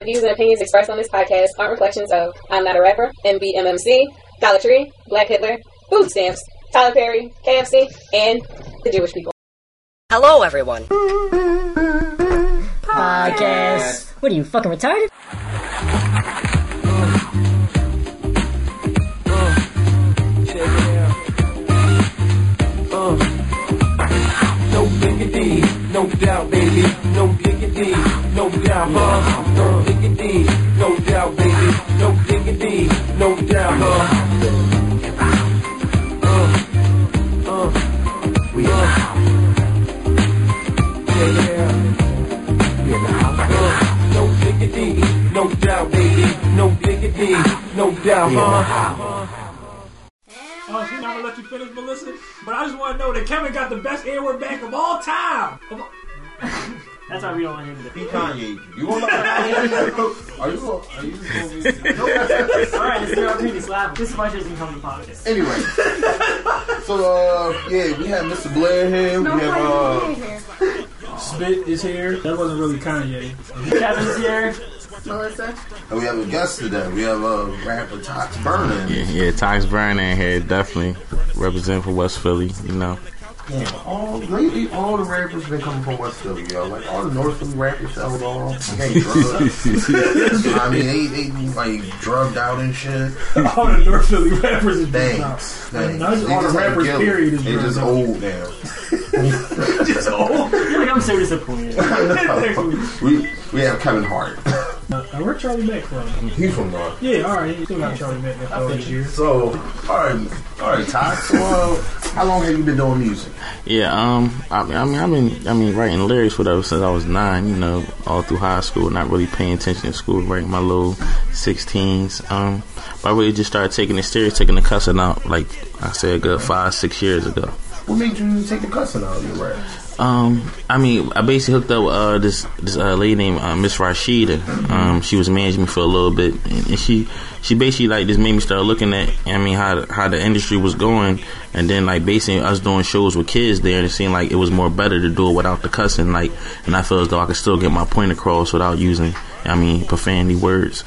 The views and opinions expressed on this podcast aren't reflections of I'm Not a Rapper, MBMMC, Dollar Tree, Black Hitler, Food Stamps, Tyler Perry, KFC, and the Jewish people. Hello, everyone. Podcast. What are you, fucking retarded? No diggity, no doubt, baby. No diggity, no doubt, huh? No diggity, no doubt, baby. No diggity, no doubt, huh? Uh, uh, we uh, yeah, yeah. We in the house. Uh, no diggity, no doubt, baby. No diggity, no doubt, huh? Oh, she's not gonna let you finish, Melissa. But I just want to know that Kevin got the best airword bank of all time. Of all- That's why we don't want him to. He Kanye. You want to? Are you? Are you? Gonna be... All right, this is your opportunity, slap. This is why she doesn't come to the podcast. Anyway, so uh, yeah, we have Mr. Blair here. We have uh, Spit is here. That wasn't really Kanye. Kevin's here. and we have a guest today. We have uh, rapper Tox Burner. Yeah, yeah, Tox Burner here definitely represent for West Philly, you know. Yeah, all lately, all the rappers been coming from West Philly, yo. Like all the North Philly rappers sold off. They ain't drugged. I mean, they they like drugged out and shit. All the North Philly rappers is Thanks. now. Thanks. No, it's They all the rappers, period, is They just drugged out. old now. Just old. Like, I'm so disappointed. we we have Kevin Hart. Uh, where's Charlie Mack from? He's from North. Yeah, all right. He still got Charlie Mack after all these years. So, all right, all right, Tox. So, uh, how long have you been doing music? Yeah, um, I mean, I mean, I've been, I mean, writing lyrics whatever since I was nine. You know, all through high school, not really paying attention in school, writing my little sixteens. Um, but I really just started taking it serious, taking the cussing out, like I said, a good five, six years ago. What made you take the cussing out of your rap? Um, I mean, I basically hooked up with uh, this this uh, lady named uh, Miss Rashida. Um, she was managing me for a little bit, and, and she she basically like just made me start looking at, I mean, how the- how the industry was going, and then like basically us doing shows with kids there, and it seemed like it was more better to do it without the cussing, like, and I feel as though I could still get my point across without using, I mean, profanity words.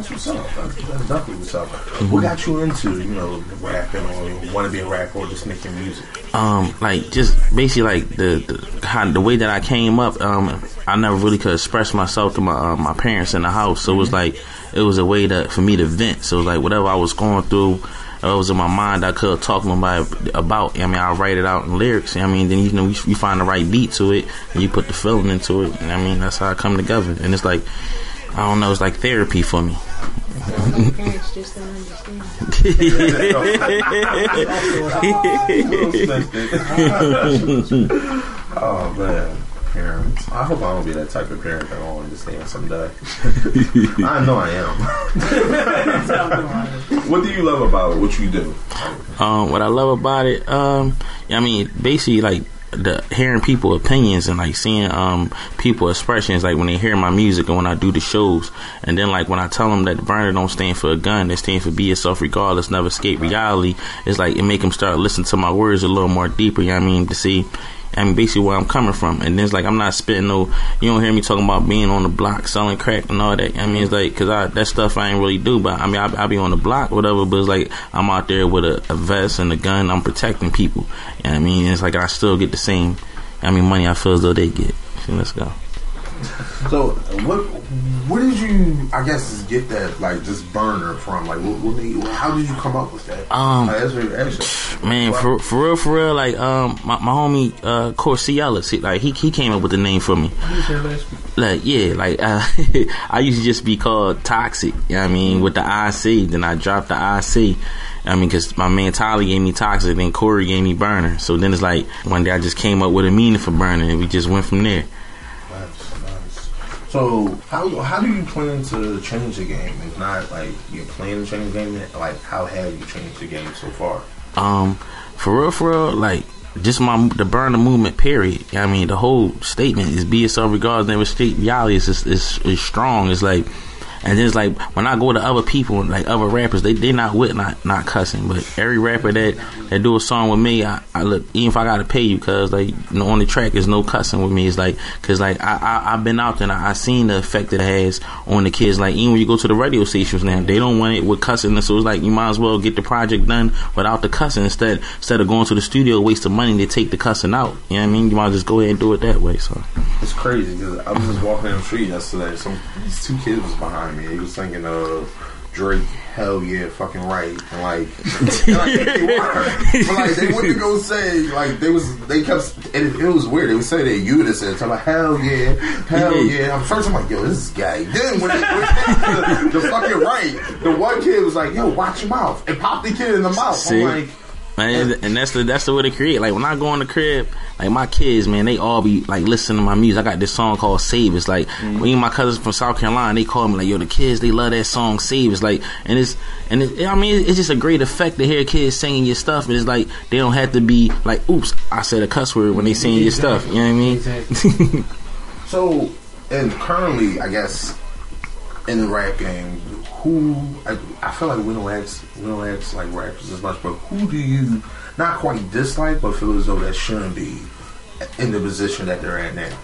That's what's up. That's, that's definitely what's up. What got you into, you know, rapping or want to be a rapper or just making music? um like just basically like the the, how, the way that I came up um I never really could express myself to my uh, my parents in the house. So it was like it was a way to for me to vent. So it was like whatever I was going through it was in my mind I could talk to somebody about I mean I write it out in lyrics. I mean then you know you, you find the right beat to it and you put the feeling into it. And I mean? That's how I come together. And it's like I don't know it's like therapy for me Parents just don't understand. oh man, parents. I hope I don't be that type of parent that I don't understand someday. I know I am. what do you love about it? what you do? Um, what I love about it, um, I mean, basically like the hearing people opinions and like seeing um people expressions like when they hear my music and when I do the shows. And then like when I tell them that the burner don't stand for a gun they stand for be yourself regardless never escape reality it's like it make them start listening to my words a little more deeper you know what I mean? To see I mean basically where I'm coming from. And then it's like I'm not spitting no you don't hear me talking about being on the block selling crack and all that. I mean it's like cause I that stuff I ain't really do but I mean I, I be on the block whatever but it's like I'm out there with a, a vest and a gun. I'm protecting people. What I mean? It's like I still get the same I mean money I feel as though they get. So let's go So, what where did you, I guess, get that like this burner from? Like, what, what made, how did you come up with that? Um, Like, that's very actually. Man, for for real, for real, like um, my, my homie uh, Corsiellis, he, like he he came up with the name for me. Like yeah, like uh, I used to just be called Toxic. You know what I mean, with the IC, then I dropped the IC. I mean, because my man Tyler gave me Toxic, then Corey gave me Burner. So then it's like one day I just came up with a meaning for Burner, and we just went from there. So, how how do you plan to change the game? If not, like you're planning to change the game, like how have you changed the game so far? Um, for real, for real, like just my the burn the movement. Period. I mean, the whole statement is be yourself regardless. Never state reality is, is is strong. It's like And then it's like when I go to other people, like other rappers, they they not with not not cussing. But every rapper that that do a song with me, I, I look even if I gotta pay you, cause like you know, on the track is no cussing with me. It's like cause like I, I I've been out there and I, I seen the effect it has on the kids. Like even when you go to the radio stations now, they don't want it with cussing. So it's like you might as well get the project done without the cussing instead instead of going to the studio wasting money to take the cussing out. You know what I mean? You might just go ahead and do it that way. So It's crazy because I was just walking down the street yesterday. Some these two kids was behind me. He was thinking of Drake. Hell yeah, fucking right. And like, and like they were. but like they went to go say like they was they kept and it, it was weird. They would say they unison. So I'm like hell yeah, hell Yeah. I'm first I'm like yo this is gay. Then when went to the, the fucking right, the one kid was like yo watch your mouth and pop the kid in the mouth. See? I'm like. Man, and that's the that's the way to create. Like when I go in the crib, like my kids, man, they all be like listening to my music. I got this song called "Save." It's like mm-hmm. me and my cousins from South Carolina, they call me like, "Yo, the kids, they love that song "Save." It's like, and it's and it, I mean, it's just a great effect to hear kids singing your stuff. And it's like they don't have to be like, "Oops, I said a cuss word" when they sing your stuff. You know what I mean? So, and currently, I guess, in the rap game, who I, I feel like we don't ask we don't ask like rappers as much, but who do you not quite dislike, but feel as though that shouldn't be in the position that they're at now?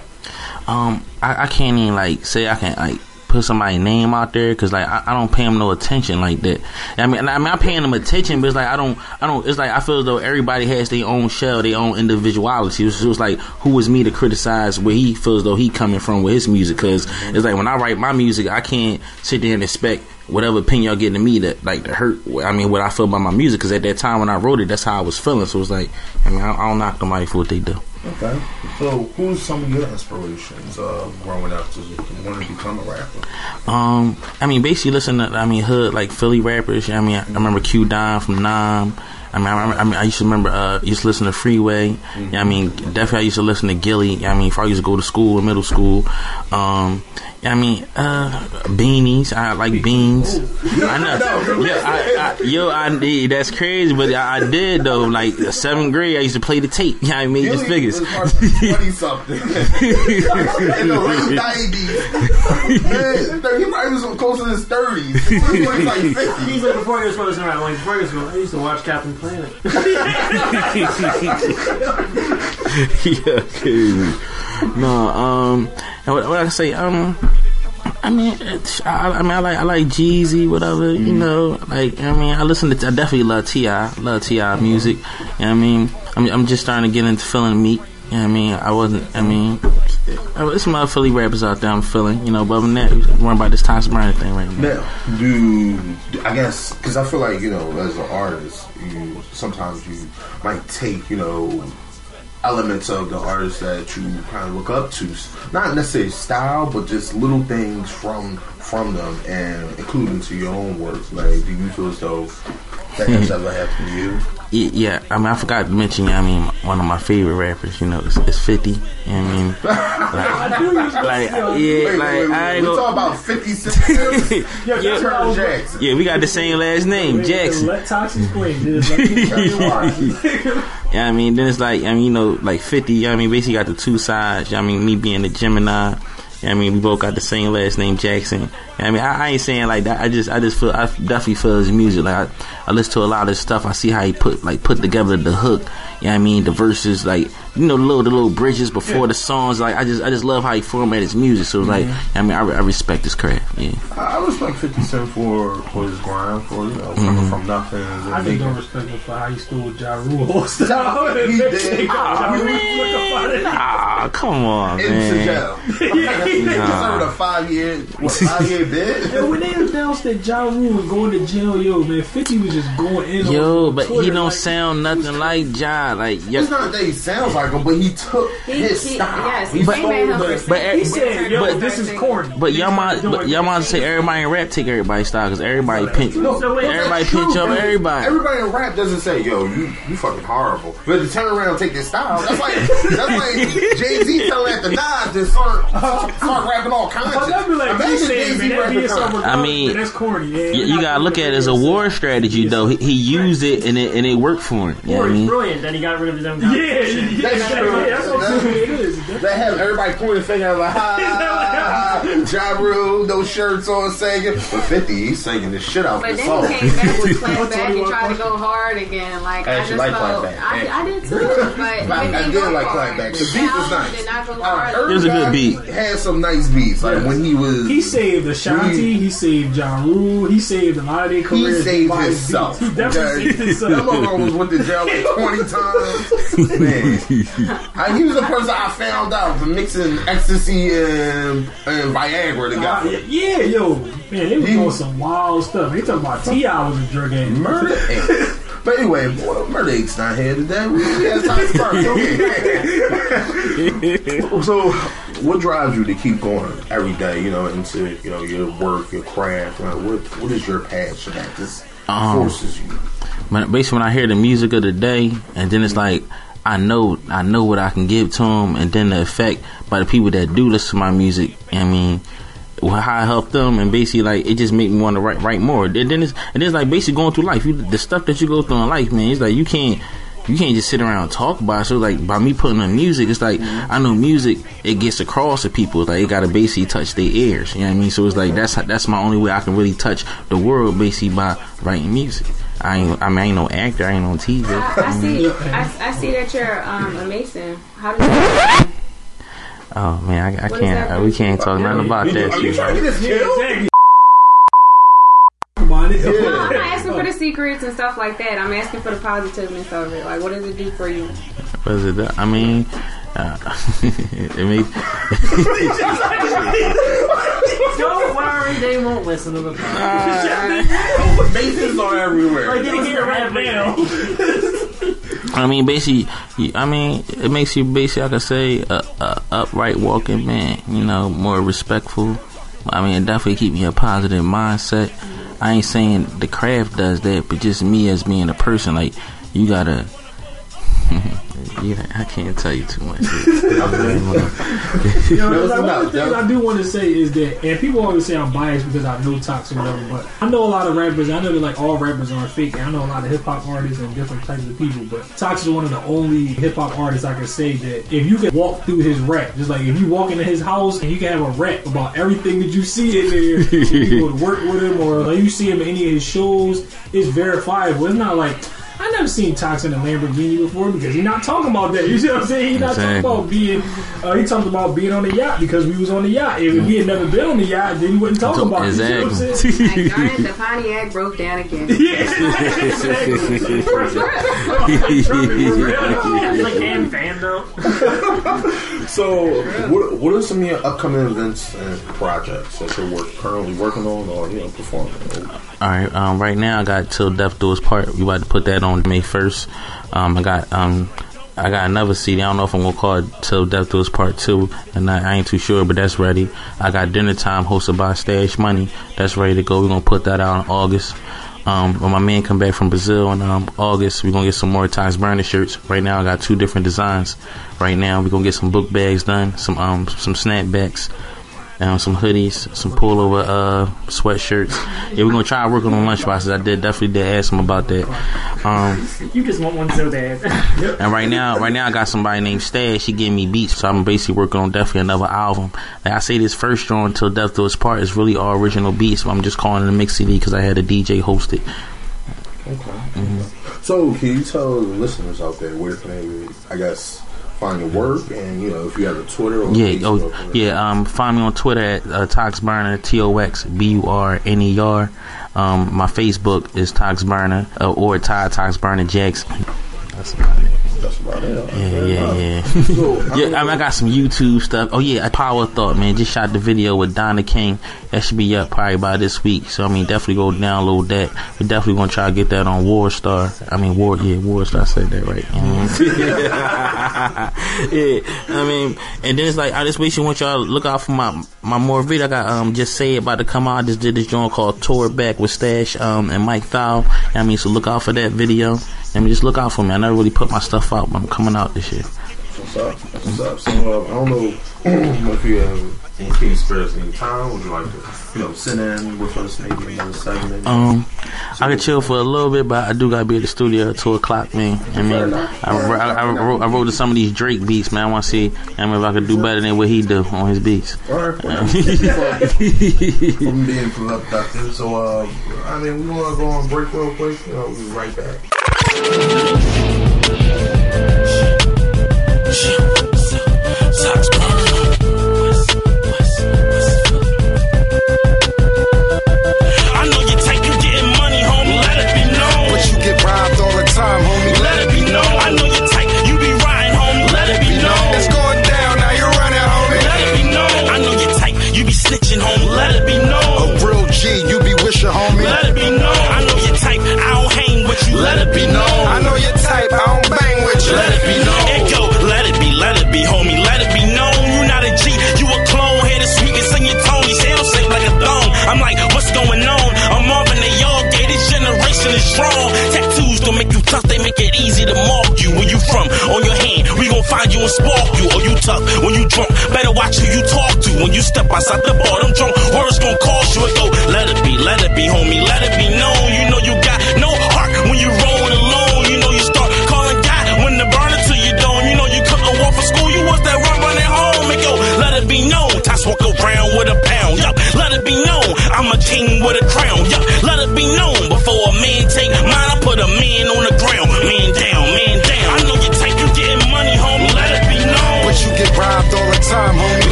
Um, I, I can't even like say I can't like put somebody's name out there because like I, I don't pay them no attention like that. I mean, I mean I'm paying them attention, but it's like I don't, I don't. It's like I feel as though everybody has their own shell, their own individuality. So it's like who was me to criticize where he feels though he coming from with his music? Because it's like when I write my music, I can't sit there and expect whatever opinion y'all getting to me that like to hurt. I mean, what I feel about my music because at that time when I wrote it, that's how I was feeling. So it's like I mean I, I don't knock nobody for what they do. Okay. So, who's some of your inspirations uh, growing up to want to become a rapper? Um, I mean, basically, listen to, I mean, hood, like Philly rappers. I mean, I, I remember Q Don from Nam. I mean, I, I mean, I used to remember, uh, used to listen to Freeway. Yeah, I mean, definitely I used to listen to Gillie. I mean, before I used to go to school in middle school. Um, I mean, uh, beanies. I like beans. I know. Yeah, I, I, yo, I did. That's crazy, but I, I did though. Like seventh grade, I used to play the tape. Yeah, I mean, just figures. Twenty something in the late nineties. Man, he probably was close to his thirties. He like fifty. He's like before he was supposed to like before he was going, I used to watch Captain Planet. yeah, crazy. No, um, and what, what I say, um, I mean, I, I mean, I like I like Jeezy, whatever, you mm-hmm. know. Like, I mean, I listen to, I definitely love T.I., love T.I. music. You know what I mean, I'm, I'm just starting to get into feeling meat. You know what I mean, I wasn't. I mean, there's some other Philly rappers out there I'm feeling. You know, but other than that, worrying about this Thomas Brown thing right now. Now, do I guess because I feel like you know, as an artist, you sometimes you might take you know elements of the artist that you kind of look up to, not necessarily style, but just little things from from them and include into your own work. Like, do you feel as though that has hmm. ever happened to you? Yeah, yeah, I mean, I forgot to mention. I mean, one of my favorite rappers, you know, is, is Fifty. You know what I mean, like, like yeah, Wait, like wait, wait, I we ain't talking go. about Fifty Cent, Yeah, that's what I was Jackson. Yeah, we got the same last name, Jackson. Let Toxic explain. I mean, then it's like, I mean, you know, like 50, you know I mean, basically got the two sides. You know I mean, me being the Gemini. I mean, we both got the same last name, Jackson. I mean, I, I ain't saying like that. I just, I just feel, I definitely feel his music. Like, I, I listen to a lot of stuff. I see how he put, like, put together the hook. You know I mean? The verses, like, you know, the little, the little bridges before the songs. Like, I just, I just love how he formatted his music. So it's like, I mean, I, I respect his craft. Yeah. I I respect Fifty Cent for for his grind, for you know coming from nothing. I just making- don't respect him for how he stole Ja Rule. Ja- he did. Ja Rule man. Ah, come on, into man. jail. he served a five year, what, five year bid. And when they announced that Ja Rule was going to jail, yo, man, 50 was just going in Yo, on but he don't like, sound nothing like Ja. Like, It's not that he sounds like him, but he took He, his he, style. yes, he he But- came at but- for but- He said, yo, But- this is corny. But y'all might, but y'all might say everybody in rap take everybody's style because everybody pinch, No, but everybody that's true, pinch up but everybody. Everybody in rap doesn't say, "Yo, you you fucking horrible," but to turn around and take his style, that's like that's like Jay Z telling at the Nas to start start rapping all kinds. But that'd like Imagine just the saying, man, Jay-Z that being record. I mean, man, that's corny. Yeah, You, you gotta look at it as a war strategy, though. He, he used it and it and it worked for him. You know Or what I he's mean? brilliant. Then he got rid of his own. Yeah, yeah, That's true. That's what It is. They have everybody pointing finger like, ha, ha, ha, Ja Rule, no shirts on, singing. But 50, he's singing the shit out But the then song. he came back with Clap Back and what tried to go hard again. Like I I, actually just like felt, Clap Back. I, I did too, but I, I didn't like hard. Clap Back. The beat was nice. Did not go Uh, hard. It was a good beat. Had some nice beats. Like when he was. He saved Ashanti. He saved Ja Rule. He saved a lot of their He careers. saved by his himself. beats. He definitely saved That himself. motherfucker was with the jail like 20 times. Man. I, he was the person I found out for mixing ecstasy and, and Viagra Uh, together. yeah, yo, man, they was He- doing some wild stuff. They talking about T.I. was a drug addict. Murder Inc. But anyway, boy, Murder Inc.'s not here today. We we had time to start. so, what drives you to keep going every day? You know, into you know your work, your craft. You know, what what is your passion that just Um, forces you? When, basically, when I hear the music of the day, and then it's like I know I know what I can give to them, and then the effect by the people that do listen to my music. I mean, how I help them, and basically like it just make me want to write write more. And then it's and it's like basically going through life. You, the stuff that you go through in life, man. It's like you can't. You can't just sit around and talk about it. So like by me putting on music, it's like mm-hmm. I know music it gets across to people. Like it gotta basically touch their ears. You know what I mean? So it's like that's that's my only way I can really touch the world basically by writing music. I ain't I mean I ain't no actor, I ain't on TV. I, I see. I, I see that you're um, amazing. How does that? Oh man, I, I can't. uh, we can't talk nothing about that Are you shit. trying to get us Yeah, killed? exactly. Come on, it- No, I'm not asking for the secrets and stuff like that. I'm asking for the positiveness of it. Like, what does it do for you? What is it? Do? I mean, uh, it may, Don't worry, they won't listen to the uh, podcast. Masons are everywhere. Like, they hear right now. I mean, basically, I mean, it makes you basically, I could say, a, a upright walking man. You know, more respectful. I mean, it definitely keep me a positive mindset. I ain't saying the craft does that, but just me as being a person, like you gotta. yeah, I can't tell you too much. You know, like, one enough, of the things. I do want to say is that, and people always say I'm biased because I know Tox or whatever, but I know a lot of rappers. I know that like all rappers aren't fake. And I know a lot of hip hop artists and different types of people, but Tox is one of the only hip hop artists I can say that if you can walk through his rap, just like if you walk into his house and you can have a rap about everything that you see in there, if you would work with him or like you see him in any of his shows, it's verifiable. It's not like. I never seen Tox in a Lamborghini before because he's not talking about that. You see what I'm saying? He's not Exactly. talking about being. Uh, he talked about being on the yacht because we was on the yacht. If we had never been on the yacht, then he wouldn't talk about it. You see what I'm saying? Exactly. Like, darn it, the Pontiac broke down again. It's like Cam Vando. So, what, what are some of your upcoming events and projects that you're work, currently working on or you know performing? All right. Um, right now, I got till death do us part. We about to put that on May first. Um, I got um, I got another CD. I don't know if I'm gonna call it till death do us part two, and I, I ain't too sure, but that's ready. I got dinner time hosted by Stash Money. That's ready to go. We're gonna put that out in August. Um, when my man come back from Brazil in um, August, we're gonna get some more Tox Burner shirts. Right now, I got two different designs. Right now, we're gonna get some book bags done, some um, some snapbacks um, some hoodies, some pullover uh, sweatshirts. Yeah, we're gonna try to work on the lunchboxes. I did definitely did ask him about that. Um, You just want one so bad. and right now, right now I got somebody named Stash. She gave me beats, so I'm basically working on definitely another album. Like I say, this first joint until Death Do Us Part is really all original beats. But I'm just calling it a mix CD because I had a DJ host it. Okay. So, can you tell the listeners out there where can they, I guess, find your work and you know if you have a Twitter or Yeah, Facebook oh, or- yeah. Um, find me on Twitter at uh, Tox Burner, T O X B U R N E R. Um, my Facebook is Toxburner uh, or Todd Toxburner Jackson. That's about it. That's about it. Yeah, yeah, yeah. So, yeah, I, mean, I got some YouTube stuff. Oh yeah, Power Thought, man. Just shot the video with Donna King. That should be up probably by this week. So I mean, definitely go download that. We're definitely gonna try to get that on War Star. I mean, War, yeah, War Star. I said that right. yeah, I mean, and then it's like I just wish basically want y'all to look out for my my more video. I got um just say it about to come out. I just did this joint called Tour Back with Stash um and Mike Thou. I mean, so look out for that video. I mean, just look out for me. I never really put my stuff I'm coming out this year. What's up? What's up? So, uh, I don't know if you have And can you spare us any time? Would you like to, you know, sit in with us maybe another segment? Um, I could chill for a little bit, but I do gotta be at the studio at two o'clock, man. I mean, I, I, I, wrote, I wrote to some of these Drake beats, man. I want to see I mean, if I could do better than what he do on his beats. Alright, well, from being productive. So, uh, I mean, we want to go on break real quick. You know, we'll be right back. I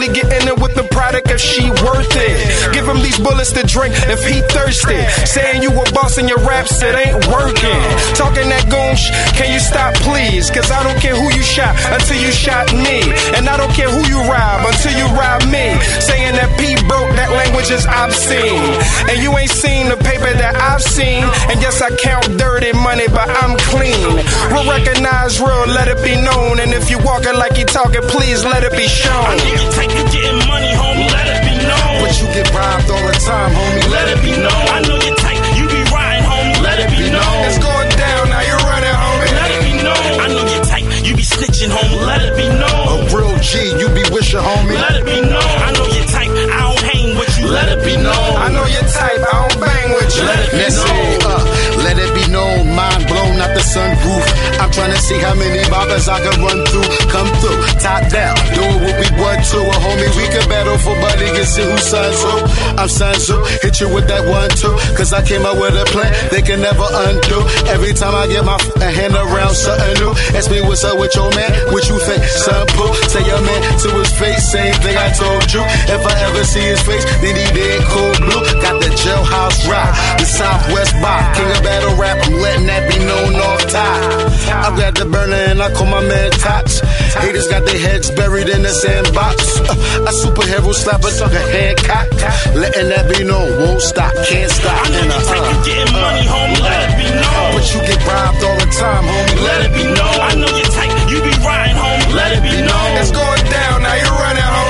only getting product if she worth it. Give him these bullets to drink if he thirsty. Saying you a boss in your raps, it ain't working. Talking that goon sh- can you stop please? Cause I don't care who you shot until you shot me. And I don't care who you rob until you rob me. Saying that P broke, that language is obscene. And you ain't seen the paper that I've seen. And yes, I count dirty money, but I'm clean. We'll recognize real, let it be known. And if you walking like you talking, please let it be I shown. know you take you getting money, homie. You get robbed all the time, homie. Let it be known. I know you take you be riding, homie. Let it be known. It's going down, now you're running, homie. Let it be known. I know you take you be snitching, homie. Let it be known. A real G, you be wishing, homie. Let it be known. I know you take I don't hang with you. Let it be known. I know your type, I don't bang with you. Let it be known. uh, let it be known, mind blown out the sunroof. I'm trying to see how many boppers I can run through. Come through, top down, doing what we want to. A homie, we can battle for buddy, can see who signs who. I'm Sanzu, hit you with that one, two. Cause I came out with a plan, they can never undo. Every time I get my f- hand around something new, ask me what's up with your man, what you think, son. Say your man to his face, same thing I told you. If I ever see his face, then he dead cold blue. Got the jailhouse rock, the Southwest box, king of battle rap. I'm letting that be known off top. I grab the burner and I call my man Tots. Haters got their heads buried in the sandbox. Uh, a superhero slap a sucker Hancock. Letting that be known, won't stop, can't stop. I know you take you uh, getting money, homie. Let it be known. But you get robbed all the time, homie. Let it be known. I know you take you be riding, homie. Let it be known. It's going down, now you're running, homie.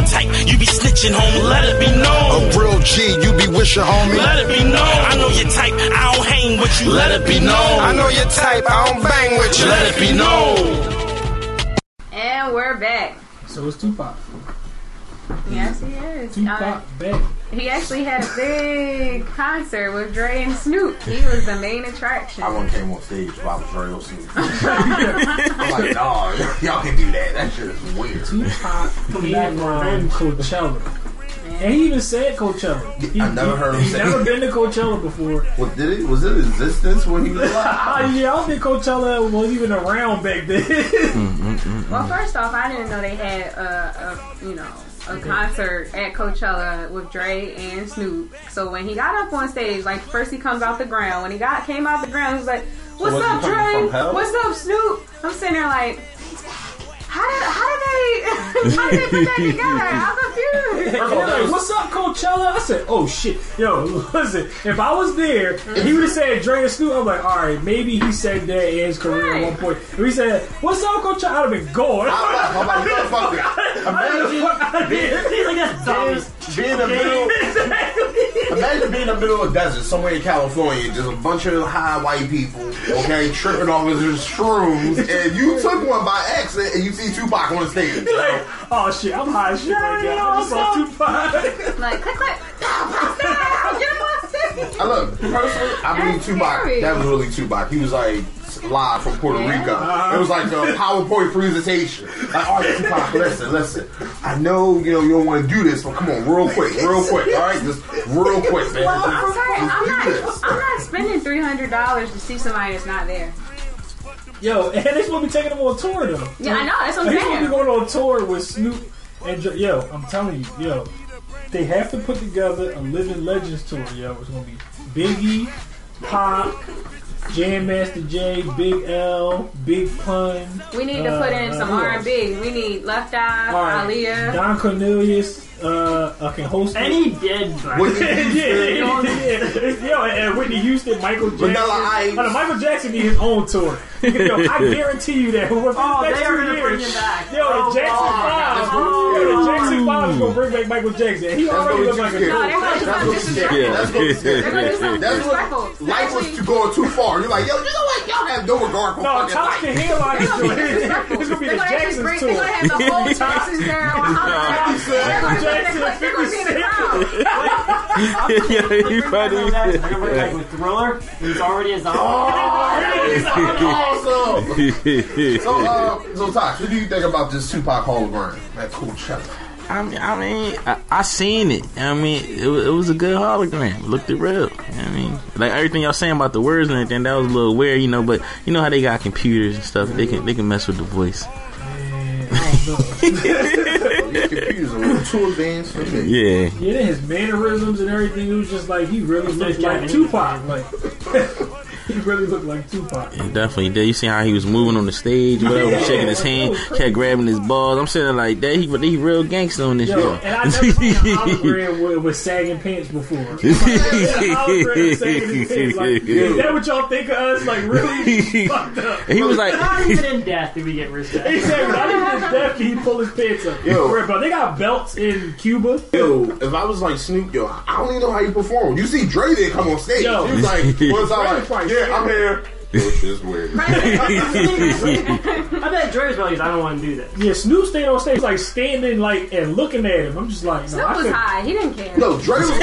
Let it be known. I know you be snitching, homie. Let it be A known. real G, you be wishing, homie. Let it be known. I know your type. I don't hang with you. Let it be known. I know your type, I don't bang with you. Let it be known. And we're back. So it's Tupac. Yes, he is. Tupac Uh, he actually had a big concert with Dre and Snoop. He was the main attraction. I one came on stage, Bob was real soon. I'm like, dog, y'all can do that. That shit is weird. Tupac came from Coachella. And he even said Coachella. He, I never heard him He's say never been to Coachella before. What did it? Was it existence when he was alive? Ah, yeah, I don't think Coachella was even around back then. Well, first off, I didn't know they had a, a you know a concert at Coachella with Dre and Snoop. So when he got up on stage, like first he comes out the ground. When he got came out the ground, he was like, "What's he up, Dre? What's up, Snoop?" I'm sitting there like, how did how did they How did they put that together? I'm confused. And they're like, what's up, Coachella? I said, oh shit. Yo, listen, if I was there and he would have said Dre and Snoop, I'm like, all right, maybe he said that in his career at one point. If he said, what's up, Coachella? I'd have been going. I'm like, motherfucker. Imagine He's like, that's dumb. Being in the middle. Imagine being in the middle of the desert, somewhere in California, just a bunch of high white people, okay, tripping off of their shrooms, and you took one by accident, and you see Tupac on the stage. You're like, oh shit, I'm high as shit right now. I just saw Tupac. Like, click, click. Stop! Get him off stage. I look personally, I believe That's Tupac. scary. That was really Tupac. He was like live from Puerto Yeah. Rico. Uh-huh. It was like a PowerPoint presentation. Like, oh, all right, Tupac, listen, listen. I know you know you don't want to do this, but come on, real quick, real quick. All right, just real quick, man. I'm sorry, I'm not. I'm not spending three hundred dollars to see somebody that's not there. Yo, and they're supposed to be taking them on tour though. Yeah, I know. That's what I'm He's supposed to saying. be going on tour with Snoop and Dre. Yo, I'm telling you, yo, they have to put together a Living Legends tour. Yo, it's gonna be Biggie, Pop, Jam Master Jay, Big L, Big Pun. We need to put in uh, some R and B. We need Left Eye, All right, Aaliyah. Don Cornelius uh, can host. Any dead black. Whitney yeah, Houston. yeah, yeah. Yo, and Whitney Houston, Michael Jackson. Vanilla Ice. Oh, no, Michael Jackson need his own tour. Yo, I guarantee you that. Within Oh, the next they are two gonna years, bring him back. Yo, Oh, the Jackson God. Five. Oh. Yo, the oh. Jackson Five is gonna bring back Michael Jackson. He That's already looks like a you No, get. gonna do That's what you get. disrespectful. That's what you gonna do get. That's what life was to going too far. You're like, yo, you know what? Y'all have no regard for No, fucking Tops life. can headline this They're gonna be joint. It's gonna be the gonna actually Jacksons tour. They're gonna have the whole Texas there on Holiday. Jackson, be- they're 50 gonna be in the crowd. yeah, you funny. They're gonna bring back with Thriller. He's already a zombie. Awesome. So, uh, so Tosh, what do you think about this Tupac hologram at Coachella? I mean, I mean, I, I seen it. I mean, it, it was a good hologram. It looked it real. I mean, like everything y'all saying about the words and everything, that was a little weird, you know. But you know how they got computers and stuff. They can they can mess with the voice. Man, I don't know. These computers are too advanced for me. Yeah, Yeah, then his mannerisms and everything, it was just like he really looked like Tupac. Like he really looked like Tupac. he definitely did. You see how he was moving on the stage, whatever, Yeah. shaking his hand, kept grabbing his balls. I'm saying like that. He he real gangster on this Yo, show. and I never seen a hologram with, with sagging pants before. Like, sagging pants. Like, is that what y'all think of us? Like, really fucked up. he was like, Not even in death did we get respect. He said, when I did his death, he pull his pants up. Yo. Yo. Bro, they got belts in Cuba. Yo, if I was like Snoop, yo, I don't even know how you perform. You see Dre didn't come on stage. Yo. He was like, what's up? Dre Like, probably yeah, I'm here. Yo, shit's weird. I bet Dre's probably I don't want to do that. Yeah, Snoop stayed on stage, like standing, like and looking at him. I'm just like, no, Snoop I was couldn't- high. He didn't care. No, Dre was like,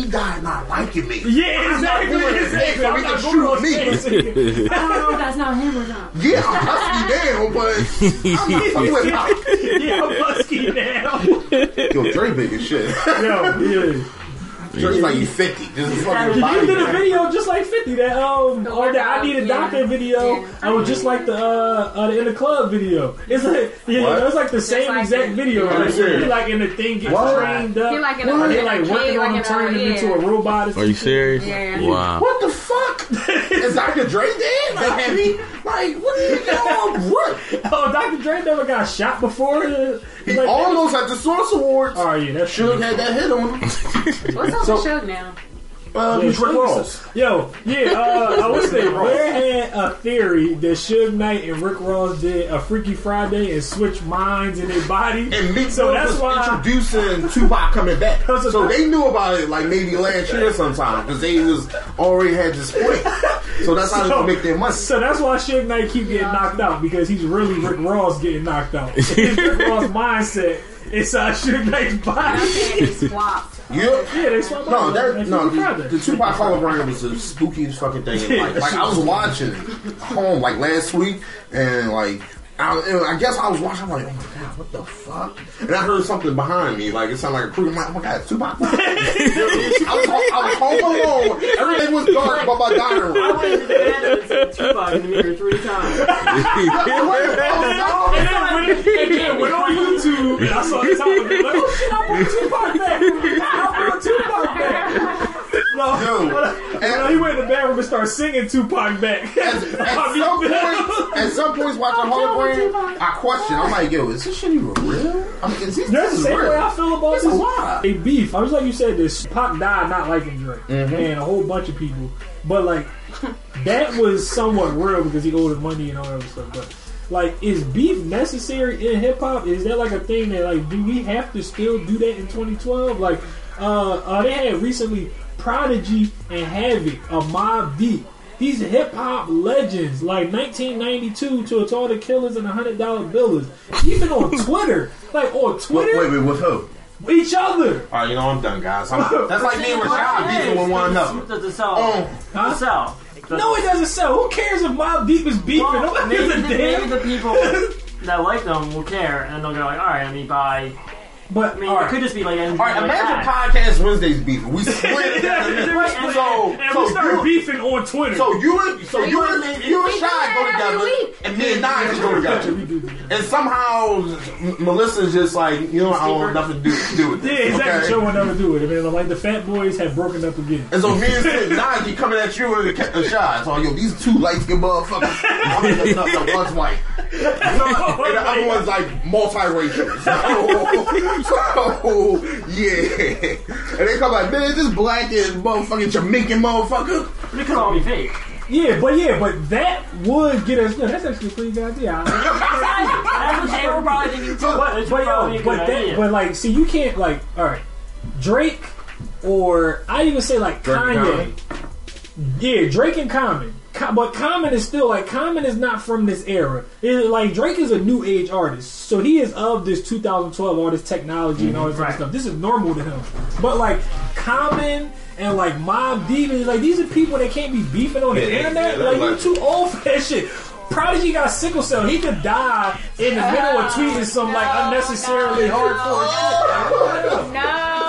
he died not liking me. Yeah, exactly. doing it. exactly. So I'm not going on shoot me. stage. I don't know if that's not him or not. Yeah, I'm husky down, but I'm not fucking with Pop. yeah, I'm husky now. Yo, Dre big as shit. Yo, yeah. Dre's like, you 50. Just his fucking He body. did a video just like 50. That um, The or the I Need a yeah. Doctor video. Yeah. I was just like the uh, uh the in the club video. It's like yeah, What? it was like the same like exact it. video. Are you Like, serious? he like in the thing getting What? trained up. He like in a- Or they in like working like on him, turning him into a robot. "Are you serious?" Yeah. Wow. What the fuck? Is Dr. Dre dead? Like, have he, like, what are you doing? What? Oh, Dr. Dre never got shot before. He Like, almost had the Source Awards. Oh yeah, that's Should have had that hit on him. What's up So- with Suge now? Uh, Yeah, Rick Ross. Yo, yeah, uh, I would say Rare had a theory that Suge Knight and Rick Ross did a Freaky Friday and switched minds in their body. And Meek so that's why. introducing Tupac coming back. So they knew about it like maybe last year sometime because they was already had this split. So that's how they make their money. So that's why Suge Knight keep getting knocked out because he's really Rick Ross getting knocked out. His Rick Ross mindset inside Suge Knight's I'm body. saying he swapped. Yeah. Yeah, they swapped No, that no. Freaky Friday. The, the Tupac hologram was the spookiest fucking thing. in life. Like I was watching it home like last week, and like I, I guess I was watching. I'm like, oh my god, what the fuck? And I heard something behind me. Like it sounded like a crew. I'm like, oh my god, it's Tupac. I was home, I was home alone. Everything was dark, but my dining room. I went to the bed and seen Tupac in the mirror three times. And then when it, and then went on YouTube and I saw the title, like, oh shit, I brought Tupac back. I brought Tupac back. No, Yo, when I- when he went in the bathroom and started singing Tupac back. At some point, at some points watching hologram, I question. I'm like, yo, is this shit even real? I mean, is this, That's this the is same way? I feel about It's a this. lie. A beef. I was like you said, this Pac died not liking Drake, Mm-hmm. and a whole bunch of people. But like, that was somewhat real because he owed him money and all that other stuff. But like, is beef necessary in hip hop? Is that like a thing that like, do we have to still do that in 2012? Like, uh, uh they had recently Prodigy and Havoc, a Mobb Deep. These hip hop legends, like 1992 to it's all the killers and the hundred dollar billers, even on Twitter, like on Wait, Twitter, wait, wait, with who? each other. All right, you know I'm done, guys. I'm, that's like me and Rashad beefing with one another. The, the sell. Oh, The sell. The- No, it doesn't sell. Who cares if Mobb Deep is beefing? Well, Nobody maybe, gives the, a maybe the people that like them will care, and they'll go like, all right, let me buy. But I mean, all it could just be like, all right. like Imagine podcast Wednesdays beefing. We split it down the middle. Right, and- So, and so we started you, beefing on Twitter. so you and so you and you and we do Shy go together, and me and Nine go together. we do that. And somehow Melissa's just like, you know, I don't want nothing to do, do with Yeah, exactly. okay? Show will never do it. I mean, like the Fat Boys have broken up again. And so me and Nine keep coming at you with a, a shot. So yo, these two light skinned motherfuckers. I mean, the, the, the one's white, and the other one's like multiracial. So, so yeah, and they come like, man, this black and motherfucking Jamaican motherfucker. But it could all be fake. Yeah, but yeah, but that would get us. Yeah, that's actually a pretty good idea. I- That's what they were probably thinking too. but, but yo, but that, but like, see, you can't like, all right, Drake, or I even say like Drake Kanye. Yeah, Drake and Common. Co- But Common is still like Common is not from this era. It, like Drake is a new age artist, so he is of this 2012 all this technology and all this mm-hmm. other Right. stuff. This is normal to him. But like Common and like Mobb Deep, and, like these are people that can't be beefing on the Yeah, internet. yeah, like you like- too old for that shit. Prodigy got sickle cell. He could die in the middle of tweeting some like unnecessarily no, hardcore shit. No, no.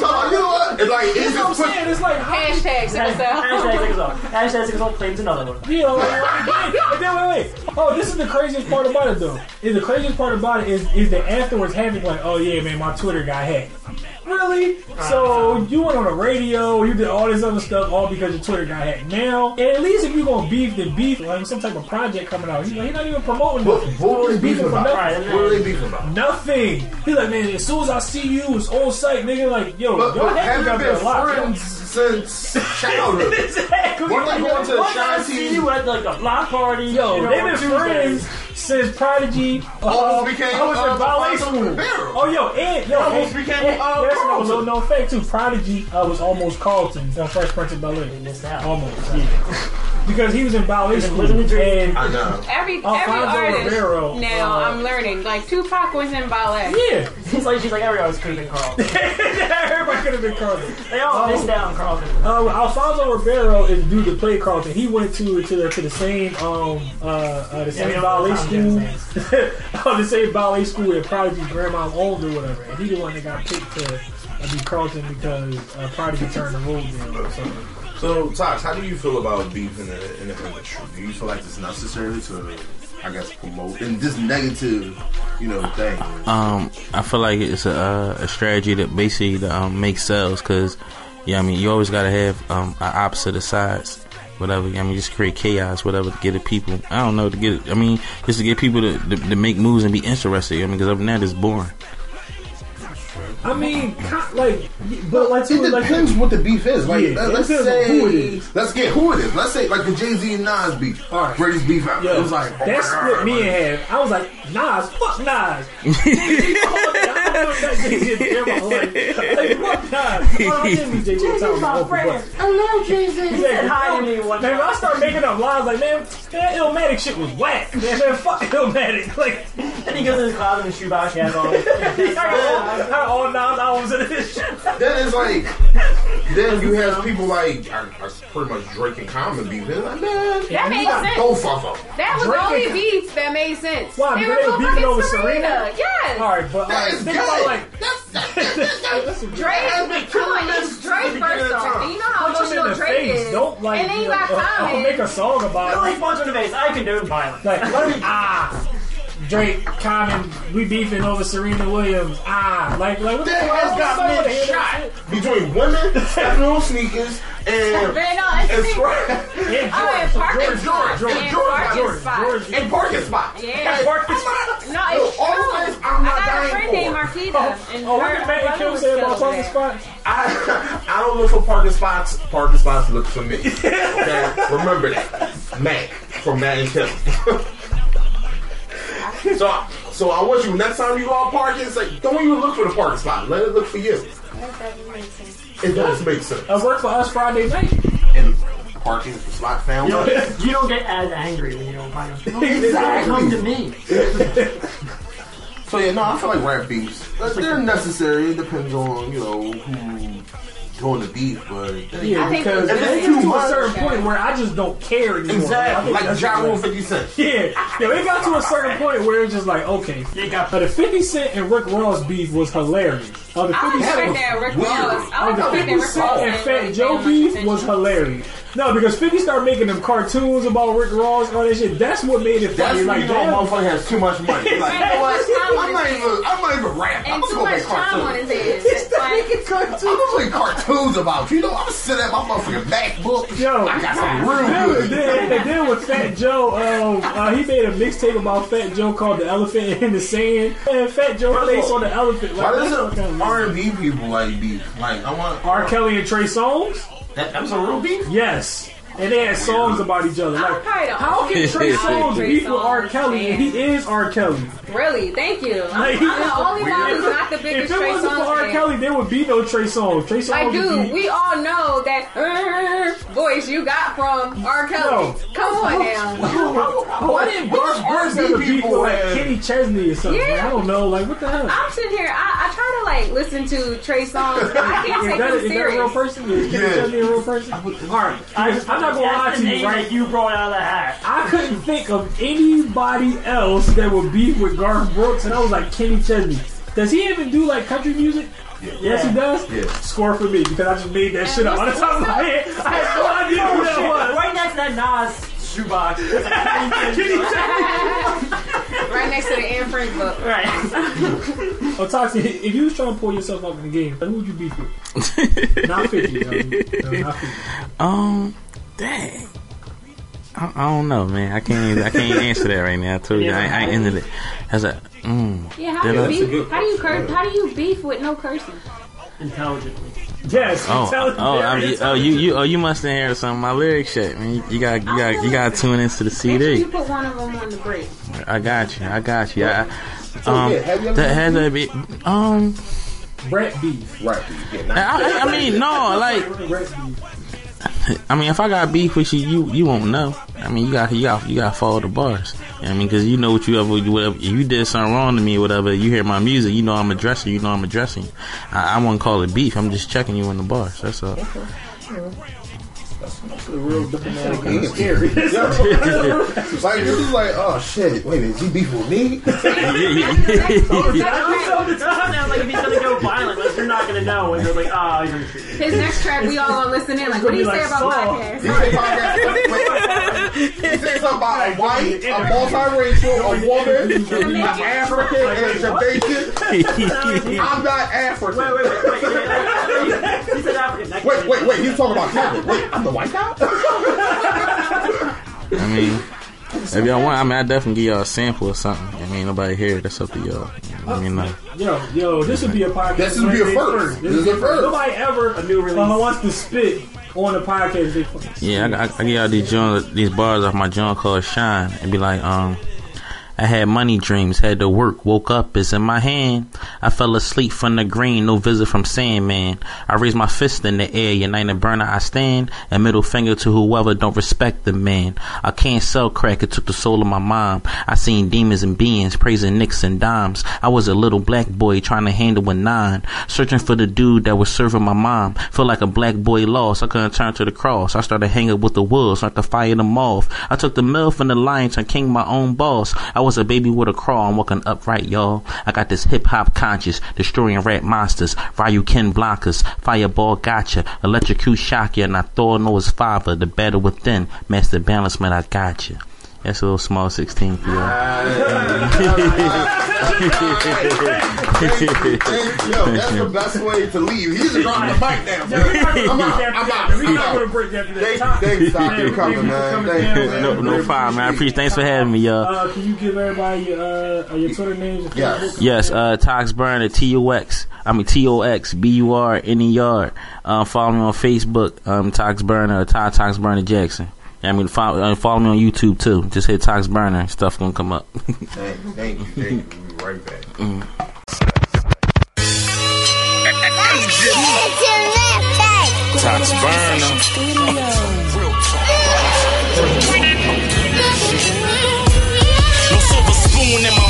So you know what? It's like it's That's what I'm just saying. It's like how Hashtag sickle cell. Hashtag six off. Hashtag six off claims another one. You know, like, and then wait, wait. Oh, this is the craziest part about it, though. Is the craziest part about it is is that afterwards having like, oh yeah, man, my Twitter got hacked. Really? So you went on the radio, you did all this other stuff, all because your Twitter got hacked. Now, and at least if you're gonna beef, then beef like some type of project coming out. He's, like, he's not even promoting what, nothing. what were He's they beefing for about? nothing. What were they beefing about? Nothing. He's like, man, as soon as I see you, it's on site, nigga. Like, yo, But, y'all but hacked haven't each been a lot. friends since childhood. exactly. Weren't they going to the What Shy I see you at like a block party. Yo, you know, they've on been Tuesdays. friends since Prodigy uh, Almost became, I was uh, in ballet school. Oh, yo, and yo, Almost and, became, and, uh, yes, no, no, no, fake too. Prodigy uh, was almost Carlton on Fresh Prince of Bel Air. missed out. Almost, yeah. Because he was in ballet school, the dream. and I know. Every every Alfonso artist Ribeiro, now uh, I'm learning. Like Tupac was in ballet. yeah, He's like, she's like, every artist could have been Carlton. everybody could have been Carlton. They all Oh. missed out on Carlton. Uh, Alfonso Ribeiro is due to play played Carlton. He went to to the to the same um uh, uh the same we don't ballet school, Tom oh, the same ballet school that Prodigy's grandma owned or whatever. And he the one that got picked to uh, be Carlton because uh, Prodigy turned the role down. or something. So, Tosh, how do you feel about beef in the, in the industry? Do you feel like it's necessary to, I guess, promote and this negative, you know, thing? Um, I feel like it's a, uh, a strategy that basically to, um, makes sales because, yeah, I mean, you always gotta have um, opposite of sides. Whatever, I mean, just create chaos, whatever, to get the people. I don't know, to get, I mean, just to get people to, to, to make moves and be interested. I mean, because other than that, it's boring. I mean, like, but like, It too, like, depends what the beef is. Like, Yeah, let- it let's say, who it is. let's get who it is. Let's say, like the Jay Z and Nas beef. All right. Greatest beef ever. Yo, it was like, oh that my split me like- in half. I was like, Nas, fuck Nas. Oh, talking about open, but- Hello, Jay-Z. He said hi to me one Man. I start making up lines like, man, that Illmatic shit was whack. Man, man fuck Illmatic. Like, Then he goes in his closet and shoebox has on. I got all, nine albums of this shit. Then it's like, then you have people like, I, I pretty much Drake and Common beef. Like, man, That got sense. both of them. That was Drake only beef that made sense. Why, They were beefing over Serena? Yes. All right, but That is. About like, That's, that's, that's, Drake, come on, it's Drake first off. And you know how punch in emotional the Drake face. is. Don't like, and then you you got uh, I'll make a song about Billy it. punch in the face. I condone violence. Like, let me ah. Drake, Common, we beefing over Serena Williams. Ah, like, like what the That fuck? has got Like, men what the hell shot between women stepping on sneakers and Man, no, that's and the thing. Square- Oh, and parking George, spot. George, And George, parking George, spot. George, and parking spot. Yeah. Hey, Parking I'm not- No, Yo, it's all true. this I'm not I got a dying friend for. named Marquita, and Oh, what her did Matt and brother Kim was say about over parking there. spots? I, I don't look for parking spots. Parking spots look for me. Okay, remember that. Mac from Matt and Kim. So, so I want you next time you go out parking, say don't even look for the parking spot. Let it look for you. It does make sense. I work for us Friday night. And parking spot found. You don't, you don't get as angry when you don't find them. Exactly. Come to me. So yeah, no, I feel like rap beefs. They're- They're necessary. It depends on you know who doing the beef, but Yeah, I think because it's it just too to a much. certain point where I just don't care anymore. Exactly think like that's Ja Rule Fifty Cent. Yeah, yeah, it got to a certain point where it's just like, okay, but the 50 Cent and Rick Ross beef was hilarious. Oh, the I 50 respect Cent, that Rick Ross. I like the the fact 50 that Rick Ross and Fat Joe beef was hilarious. No, because 50 started making them cartoons about Rick Ross and all that shit. That's what made it That's funny. when Like, you know a damn. motherfucker has too much money. Like, you know what? I'm not his even. I'm not even rap. I'm And gonna too much make time on cartoons. his hands. It's like, cartoons. I'm gonna make cartoons about you. You know, I'm sitting at my motherfucking MacBook. Yo, I got some real and good. then, and then with Fat Joe, um, uh, he made a mixtape about Fat Joe called "The Elephant in the Sand." And Fat Joe First of on the elephant. Why Like, what doesn't the? R&B people like beef? Like, I want R. Kelly and Trey Songz? That, that was a real beef. Yes. And they had songs about each other. Like, how can Trey Songz Trey beef with R. Kelly and he is R. Kelly? Really? Thank you. I'm, Like, I'm the only one weird. who's not the If it wasn't for R. Kelly, there would be no Trey Songz. Trey Songz Like, would dude, be. we all know that uh, voice you got from R. Kelly. No. Come on now. Why didn't Garth Brooks R&B have a beef with people like have- Kenny Chesney or something? Yeah. Like, I don't know. Like, what the hell? I'm sitting here. I, I try to like listen to Trey Songz, but I can't Is take that, him is that a real serious. person? Is Kenny Yeah. Chesney a real person? All right. I'm not gonna lie to you, right? you brought out of the hat. I couldn't think of anybody else that would beef with Garth Brooks, and I was like Kenny Chesney. Does he even do like country music? Yes, he does. Yeah. Score for me because I just made that shit up on the top of my head. I had no idea who that was. Right next to that Nas shoebox. Kenny Chesney. Right next to the Anne Frank book. right. Oh, Toxic, if you was trying to pull yourself up in the game, who would you beef with? not 50. No, no, not 50. Um, dang. I, I don't know, man. I can't. I can't answer that right now. I told you, I, I ain't into it. As a, mm, Yeah, how Did do you That's a beef? good How do you curse? How do you beef with no cursing? Intelligently. Yes, oh, oh, I mean, oh, you, you, oh, you must have heard some of my lyric shit, man. You, you got, you got, you got to tune into the Make sure you CD. put one of them on the break. I got you. I got you. I, So, um, yeah, have you ever that has a be, um, Brett beef. Right. Yeah, not- I, I- I mean, no, like, Brett beef. I mean, if I got beef with you, you you won't know. I mean, you got you got you got to follow the bars. I mean, because you know what you ever whatever. If you did something wrong to me, or whatever. You hear my music, you know I'm addressing. You know I'm addressing. I, I wouldn't call it beef. I'm just checking you in the bars. That's all. The real mm. diplomatic Yeah. and scary. like this is like, oh shit. Wait, a is he beef with me? Sounds like if he's gonna go violent, like you're not gonna know, and they're like, oh, you're gonna shoot. His next track, we all gonna listen in. Like, what do you gonna say about like Saul. podcast? He said podcast- wait, wait. He said something about a white, a multiracial, a woman, an African, and a Jamaican. I'm not African. Wait, wait, wait, wait, wait, wait. He said African. That Wait, wait, wait. He's talking about Kevin. Wait, I'm the white guy? I mean, if y'all want, I mean, I definitely give y'all a sample or something. I mean, nobody here. That's up to y'all. I mean, uh, Yo, yo, this would be a podcast. This would be a Wednesday first. This is a first. Nobody ever A new release. uh, wants to spit on the podcast. Yeah, I, I, I give y'all these these bars off my joint called Shine, and be like, um. I had money dreams, had to work, woke up, it's in my hand. I fell asleep from the green, no visit from Sandman. I raised my fist in the air, united burner I stand, and middle finger to whoever don't respect the man. I can't sell crack, it took the soul of my mom. I seen demons and beings, praising nicks and dimes. I was a little black boy trying to handle a nine, searching for the dude that was serving my mom. Feel like a black boy lost, I couldn't turn to the cross. I started hanging with the wolves, like to fire them off. I took the milk from the lion, turned king my own boss. I was a baby with a crawl, I'm walking upright, y'all. I got this hip hop conscious, destroying rat monsters, Ryu Ken blockers, fireball gotcha, electrocute shock ya, and I throw no his father, the battle within, master balancement, I got you. That's a little small 16 for y'all. That's the best way to leave. He's just dropping the mic down. I'm out. I'm out. We're I'm not out. break that. Thanks, Doc, for coming, man. Thank you. No, no problem, man. I appreciate. Thanks for having me, y'all. Uh, can you give everybody your, uh, your Twitter names? Yes. Yes, uh, Tox Burner, T O X. I mean T O X B U R N E R. Um, follow me on Facebook, um, Tox Burner, or Todd Tox Burner Jackson. I mean, follow, uh, follow me on YouTube too. Just hit Tox Burner, stuff gonna come up. Thank, thank you. Thank you. We'll be right back. Tox Burner. No silver spoon in my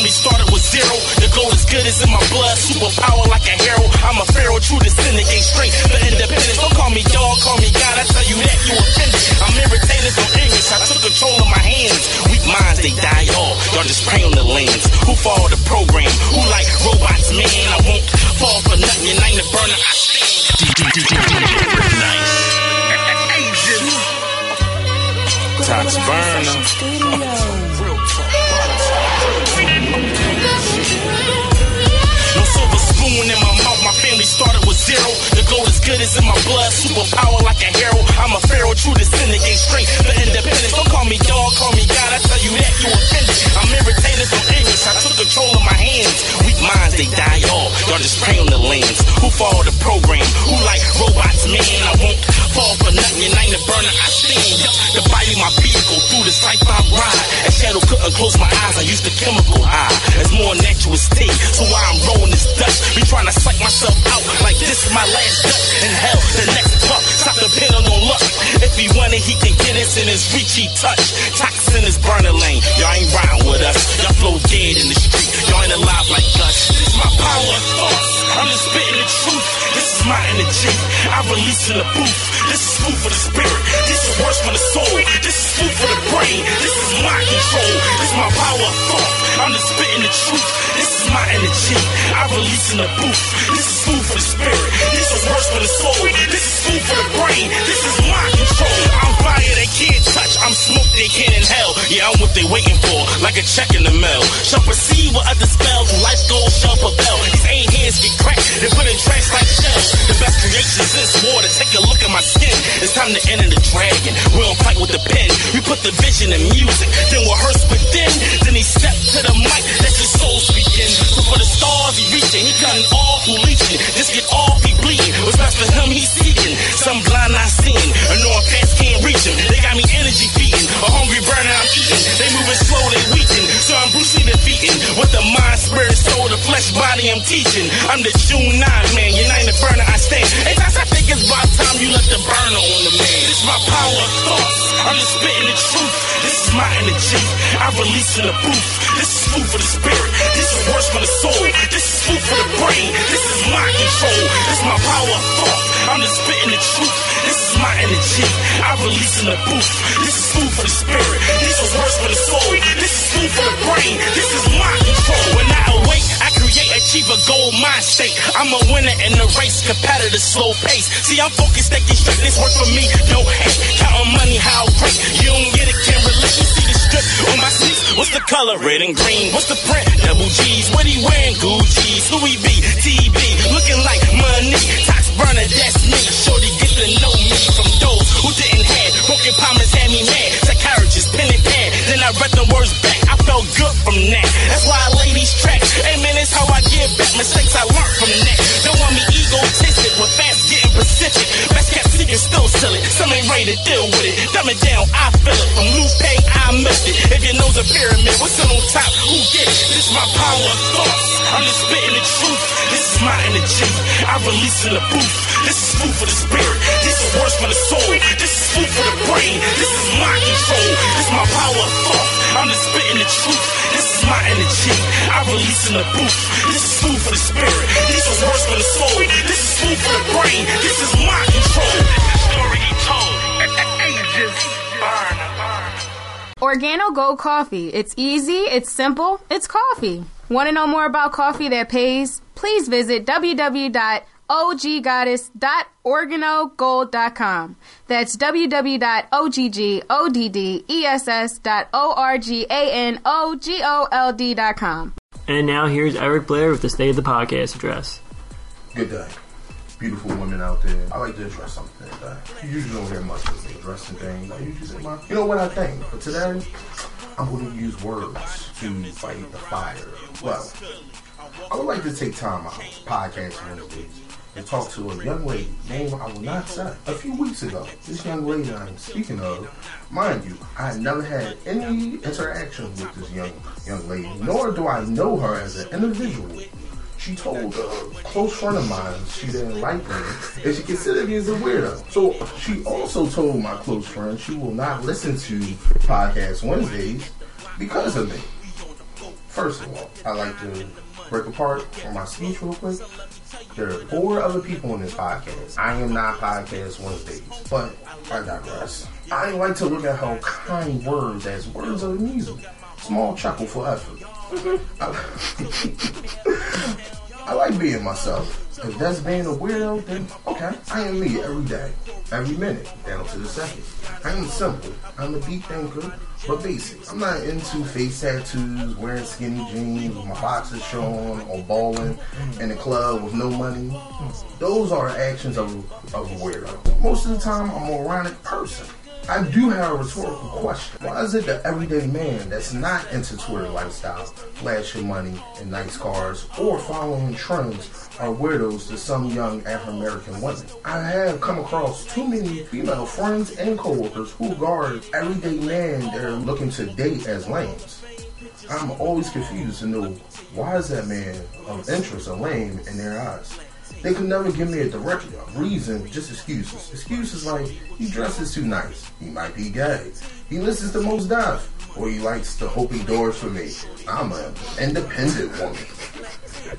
family started with zero. The gold is good, it's in my blood, superpower like a hero. I'm a pharaoh, true descendant, ain't straight for independence. Don't call me dog, call me God, I tell you that you offended. I'm irritated, no English, I took control of my hands. Weak minds, they die off, y'all just pray on the lands. Who follow the program? Who like robots, man? I won't fall for nothing, you ain't the burner, I stand. Nice. Tox Burner. In my mouth, my family started with zero. The gold is good, it's in my blood, superpower like a hero. I'm a pharaoh, true descendant, ain't strength. for independence. Don't call me dog, call me God, I tell you that you offended. I'm irritated, no English, I took control of my hands. Weak minds, they die off, y'all just pray on the lands. Who follow the program? Who like robots, man? I won't fall for nothing, ain't the burner, I stand. Yup, The body, my vehicle, through the life I ride. As shadow couldn't close my eyes, I used the chemical high. It's more natural state, so why I'm rolling this Dutch. Be trying to psych myself out like this is my last Dutch. In hell, the next puff, stop depending on luck. If he want it, he can get it in his reach, he touch. Toxin is burner lane, y'all ain't riding with us. Y'all flow dead in the street, y'all ain't alive like us. This is my power of thoughts, I'm just spitting the truth. This is my energy, I release in the booth. This is food for the spirit, this is worse for the soul. This is food for the brain, this is my control. This is my power of thought, I'm just spitting the truth. This is my energy, I release in the booth. This is food for the spirit, this is worse for the soul. This is food for the brain, this is my control. I'm fire they can't touch, I'm smoke they can't inhale. Yeah, I'm what they waiting for, like a check in the mail. Shall perceive what other spells, life goals shall prevail. These ain't hands get cracked, they put in trash like shells. The best creations is water, take a look at my skin. It's time to enter the dragon. We don't fight with the pen, we put the vision in music, then rehearse within. Then he stepped to the mic, let your soul speaking. So for the stars he reaching, he cutting off who leeching. Just get off, he bleeding. What's best for him, he's seeking. Some blind I seen, or knowing fast can't reach him. They got me energy feeding, a hungry burner I'm eating. They moving slow, they weaken. So I'm Bruce Lee defeating. With the mind, spirit, soul, the flesh, body I'm teaching. I'm the June 9 man, the burner I stand. Hey, that's I think it's about time you let the burner on the man. It's my power of thoughts. I'm just spitting the truth. This is my energy. I release in the booth. This is food for the spirit. This is worse for the soul. This is food for the brain. This is my control. This is my power of thought. I'm just spitting the truth. This is my energy. I release in the booth. This is food for the spirit. This is worse for the soul. This is food for the brain. This is my control. When I awake, I create, achieve a goal mind state. I'm a winner in the race, competitive, slow pace. See, I'm focused, thinking straight. This work for me, no hate. Counting money, how great. You don't get it, can't relate. See strip on my sneaks. What's the color? Red and green. What's the print? Double G's. What he wearing? Gucci's. Louis V. TB. Looking like money. Tox burner, that's me. Shorty get to know me from those who didn't have. Broken promise had me mad. Psychiatrist, pen and pad. Then I read the words back. I felt good from that. That's why I lay these tracks. Man, it's how I give back mistakes I learned from that. Don't want me egotistic with fast getting Pacific. Best kept secret, still sell it. Some ain't ready to deal with it. Dumb it down, I feel it. From Lupe, I missed it. If your nose a pyramid, what's on top? Who get it? This my power of thoughts. I'm just spitting the truth. This is my energy. I release in the booth. This is food for the spirit. This is worse for the soul. This is food for the brain. This is my control. My power thought. I'm just spitting the truth. This is my energy. I release in the booth. This is food for the spirit. This is worse for the soul. This is food for the brain. This is my control. This is story he told. Ages. Burn. Organo Gold Coffee. It's easy, it's simple, it's coffee. Want to know more about coffee that pays? Please visit oggoddess.organogold.com. That's www.oggodess.organogold.com. And now here's Eric Blair with the State of the Podcast address. Good day. Beautiful women out there. I like to address something today. You usually don't hear much of me addressing things. I usually say, my, you know what I think? But today, I'm going to use words to fight the fire. Well, I would like to take time out, podcast Wednesdays, and talk to a young lady, name I will not say. A few weeks ago, this young lady I'm speaking of, mind you, I never had any interaction with this young young lady, nor do I know her as an individual. She told a close friend of mine she didn't like me and she considered me as a weirdo. So she also told my close friend she will not listen to Podcast Wednesdays because of me. First of all, I like to break apart on my speech real quick. There are four other people in this podcast. I am not Podcast Wednesdays, but I digress. I like to look at how kind words as words of amusement. Small chuckle for effort. I like being myself. If that's being a weirdo, then okay. I am me every day, every minute, down to the second. I am simple. I'm a deep thinker, but basic. I'm not into face tattoos, wearing skinny jeans with my boxers showing, or balling in the club with no money. Those are actions of, of a weirdo. Most of the time, I'm a moronic person. I do have a rhetorical question. Why is it the everyday man that's not into Twitter lifestyle, flashing money and nice cars, or following trends are weirdos to some young African American women? I have come across too many female friends and coworkers who guard everyday man they're looking to date as lames. I'm always confused to know why is that man of interest a lame in their eyes. They could never give me a direct reason, just excuses. Excuses like he dresses too nice, he might be gay, he listens to Mos Def, or he likes to open doors for me. I'm an independent woman.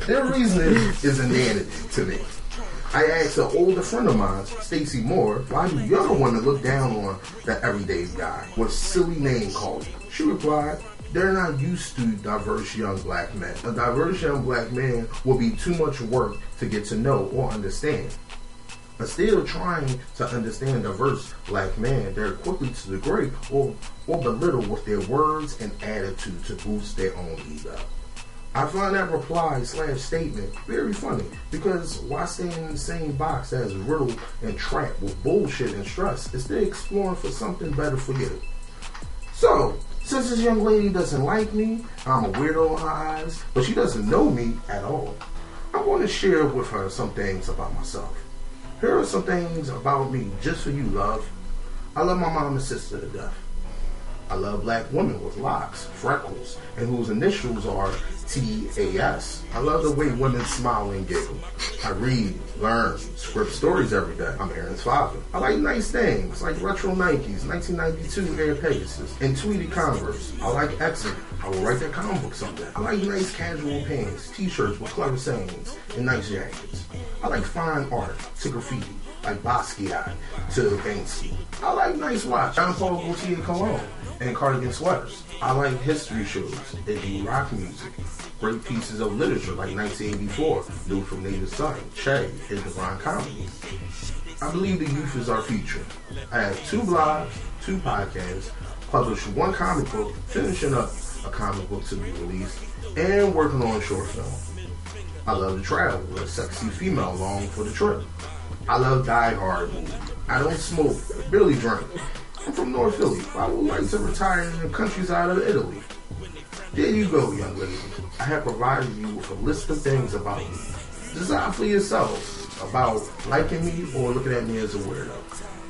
Their reasoning is inanity to me. I asked an older friend of mine, Stacy Moore, why do younger women look down on the everyday guy? What silly name calling? She replied, they're not used to diverse young black men. A diverse young black man will be too much work to get to know or understand. But still trying to understand diverse black men, they're quickly to degrade or, or belittle with their words and attitude to boost their own ego. I find that reply slash statement very funny because why stay in the same box as riddled and trapped with bullshit and stress instead of exploring for something better for you? So, since this young lady doesn't like me, I'm a weirdo in her eyes, but she doesn't know me at all, I want to share with her some things about myself. Here are some things about me just for you, love. I love my mom and sister to death. I love black women with locks, freckles, and whose initials are T-A-S. I love the way women smile and giggle. I read, learn, script stories every day. I'm Aaron's father. I like nice things like retro Nikes, 1992 Air Pegasus, and Tweety Converse. I like Exit. I will write that comic book someday. I like nice casual pants, t-shirts with clever sayings, and nice jackets. I like fine art to graffiti, like Basquiat to Banksy. I like nice watch, Jean Paul Gaultier cologne, and cardigan sweaters. I like history shows, indie rock music, great pieces of literature like 1984, New from Native Son, Che, and Divine Comedy. I believe the youth is our future. I have two blogs, two podcasts, published one comic book, finishing up a comic book to be released, and working on a short film. I love to travel with a sexy female along for the trip. I love Die Hard. I don't smoke, barely drink. I'm from North Philly. I would like to retire in the countryside of Italy. There you go, young lady. I have provided you with a list of things about me. Decide for yourself about liking me or looking at me as a weirdo.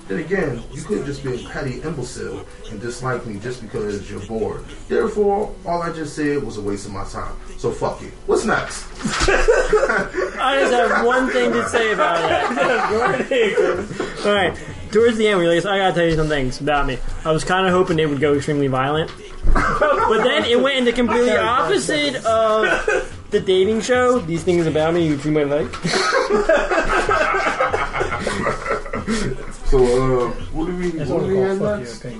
Then again, you could just be a petty imbecile and dislike me just because you're bored. Therefore, all I just said was a waste of my time. So fuck you. What's next? I just have one thing to say about it. All right. Towards the end, we realized I gotta tell you some things about me. I was kind of hoping it would go extremely violent, but then it went into completely opposite of the dating show. These things about me you might like. So, uh, what do we, That's what what do we we have call next? fuck Uh,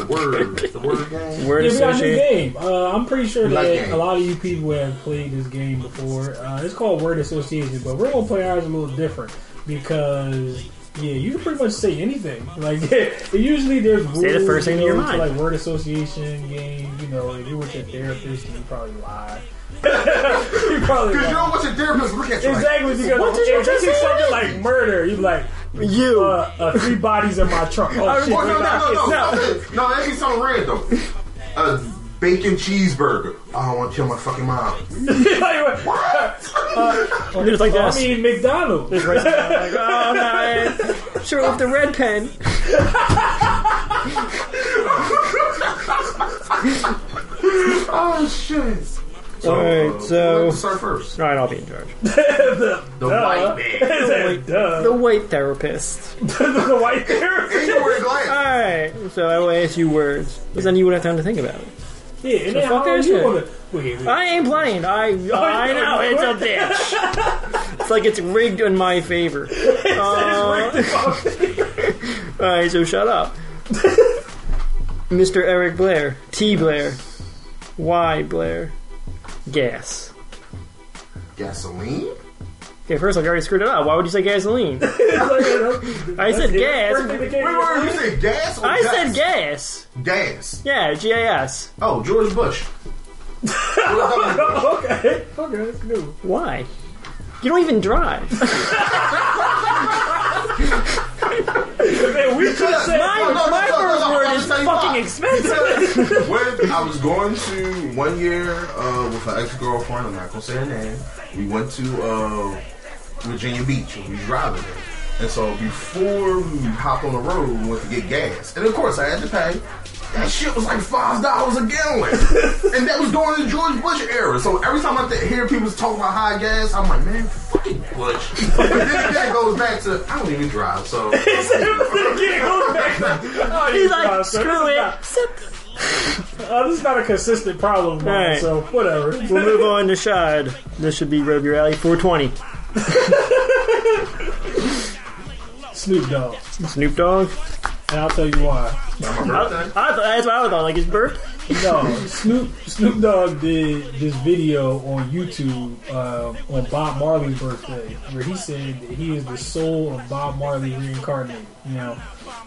the word, the word game. Word Yeah, we got a new game. Uh, I'm pretty sure We like that a lot of you people have played this game before. Uh, it's called Word Association, but we're gonna play ours a little different because yeah, you can pretty much say anything. Like usually there's rules. Say the first thing you to your mind. like word association games. You know, if you were your therapist, you probably lie. you probably Because you lie. don't want your therapist to look at you Exactly, like, because What did you if this just is say? something like murder, you like You. uh, uh, three bodies in my trunk. Oh shit! No, no, no, no, no, no, that'd be something random. A bacon cheeseburger. I don't want to kill my fucking mom. like, what? It's like I mean, McDonald's. Like, oh no, sure with the red pen. Oh, shit. So, All right, uh, so- who wants start first? All right, I'll be in charge. The white man. Duh. The white therapist. the white therapist. And you wear. All right, so I will ask you words, because then you would have time to think about it. Yeah, and then fuck how this you wanna? Wait, wait. I ain't playing. I I know it's a bitch. It's like it's rigged in my favor. Uh, all right, so shut up, Mr. Eric Blair, T Blair, Y Blair, gas. Gasoline? Okay, first I already screwed it up. Why would you say gasoline? I said gas. First thing that Wait, wait, you mind? said gas or I gas? said gas. Gas. Yeah, G A S. Oh, George Bush. George Bush. okay, okay, that's new. Why? You don't even drive. Man, we just said My, no, no, my no, no, first no, word I'll is tell you fucking why. expensive. when I was going to one year uh, with an ex girlfriend, I'm not gonna say her name. We went to uh, Virginia Beach and we was driving there. And so before we hopped on the road, we went to get gas. And of course, I had to pay. That shit was like five dollars a gallon, and that was during the George Bush era. So every time I th- hear people talk about high gas, I'm like, man, fucking Bush. But then again, it goes back to I don't even drive, so He's like, screw it. Uh, this is not a consistent problem, of mine, Alright. so whatever. We'll move on to Shad. This should be right up your alley. 420. Snoop Dogg, Snoop Dogg. and I'll tell you why. I, I that's what I was thought. Like his birth. No, Snoop Snoop Dogg did this video on YouTube uh, on Bob Marley's birthday, where he said that he is the soul of Bob Marley reincarnated. You know,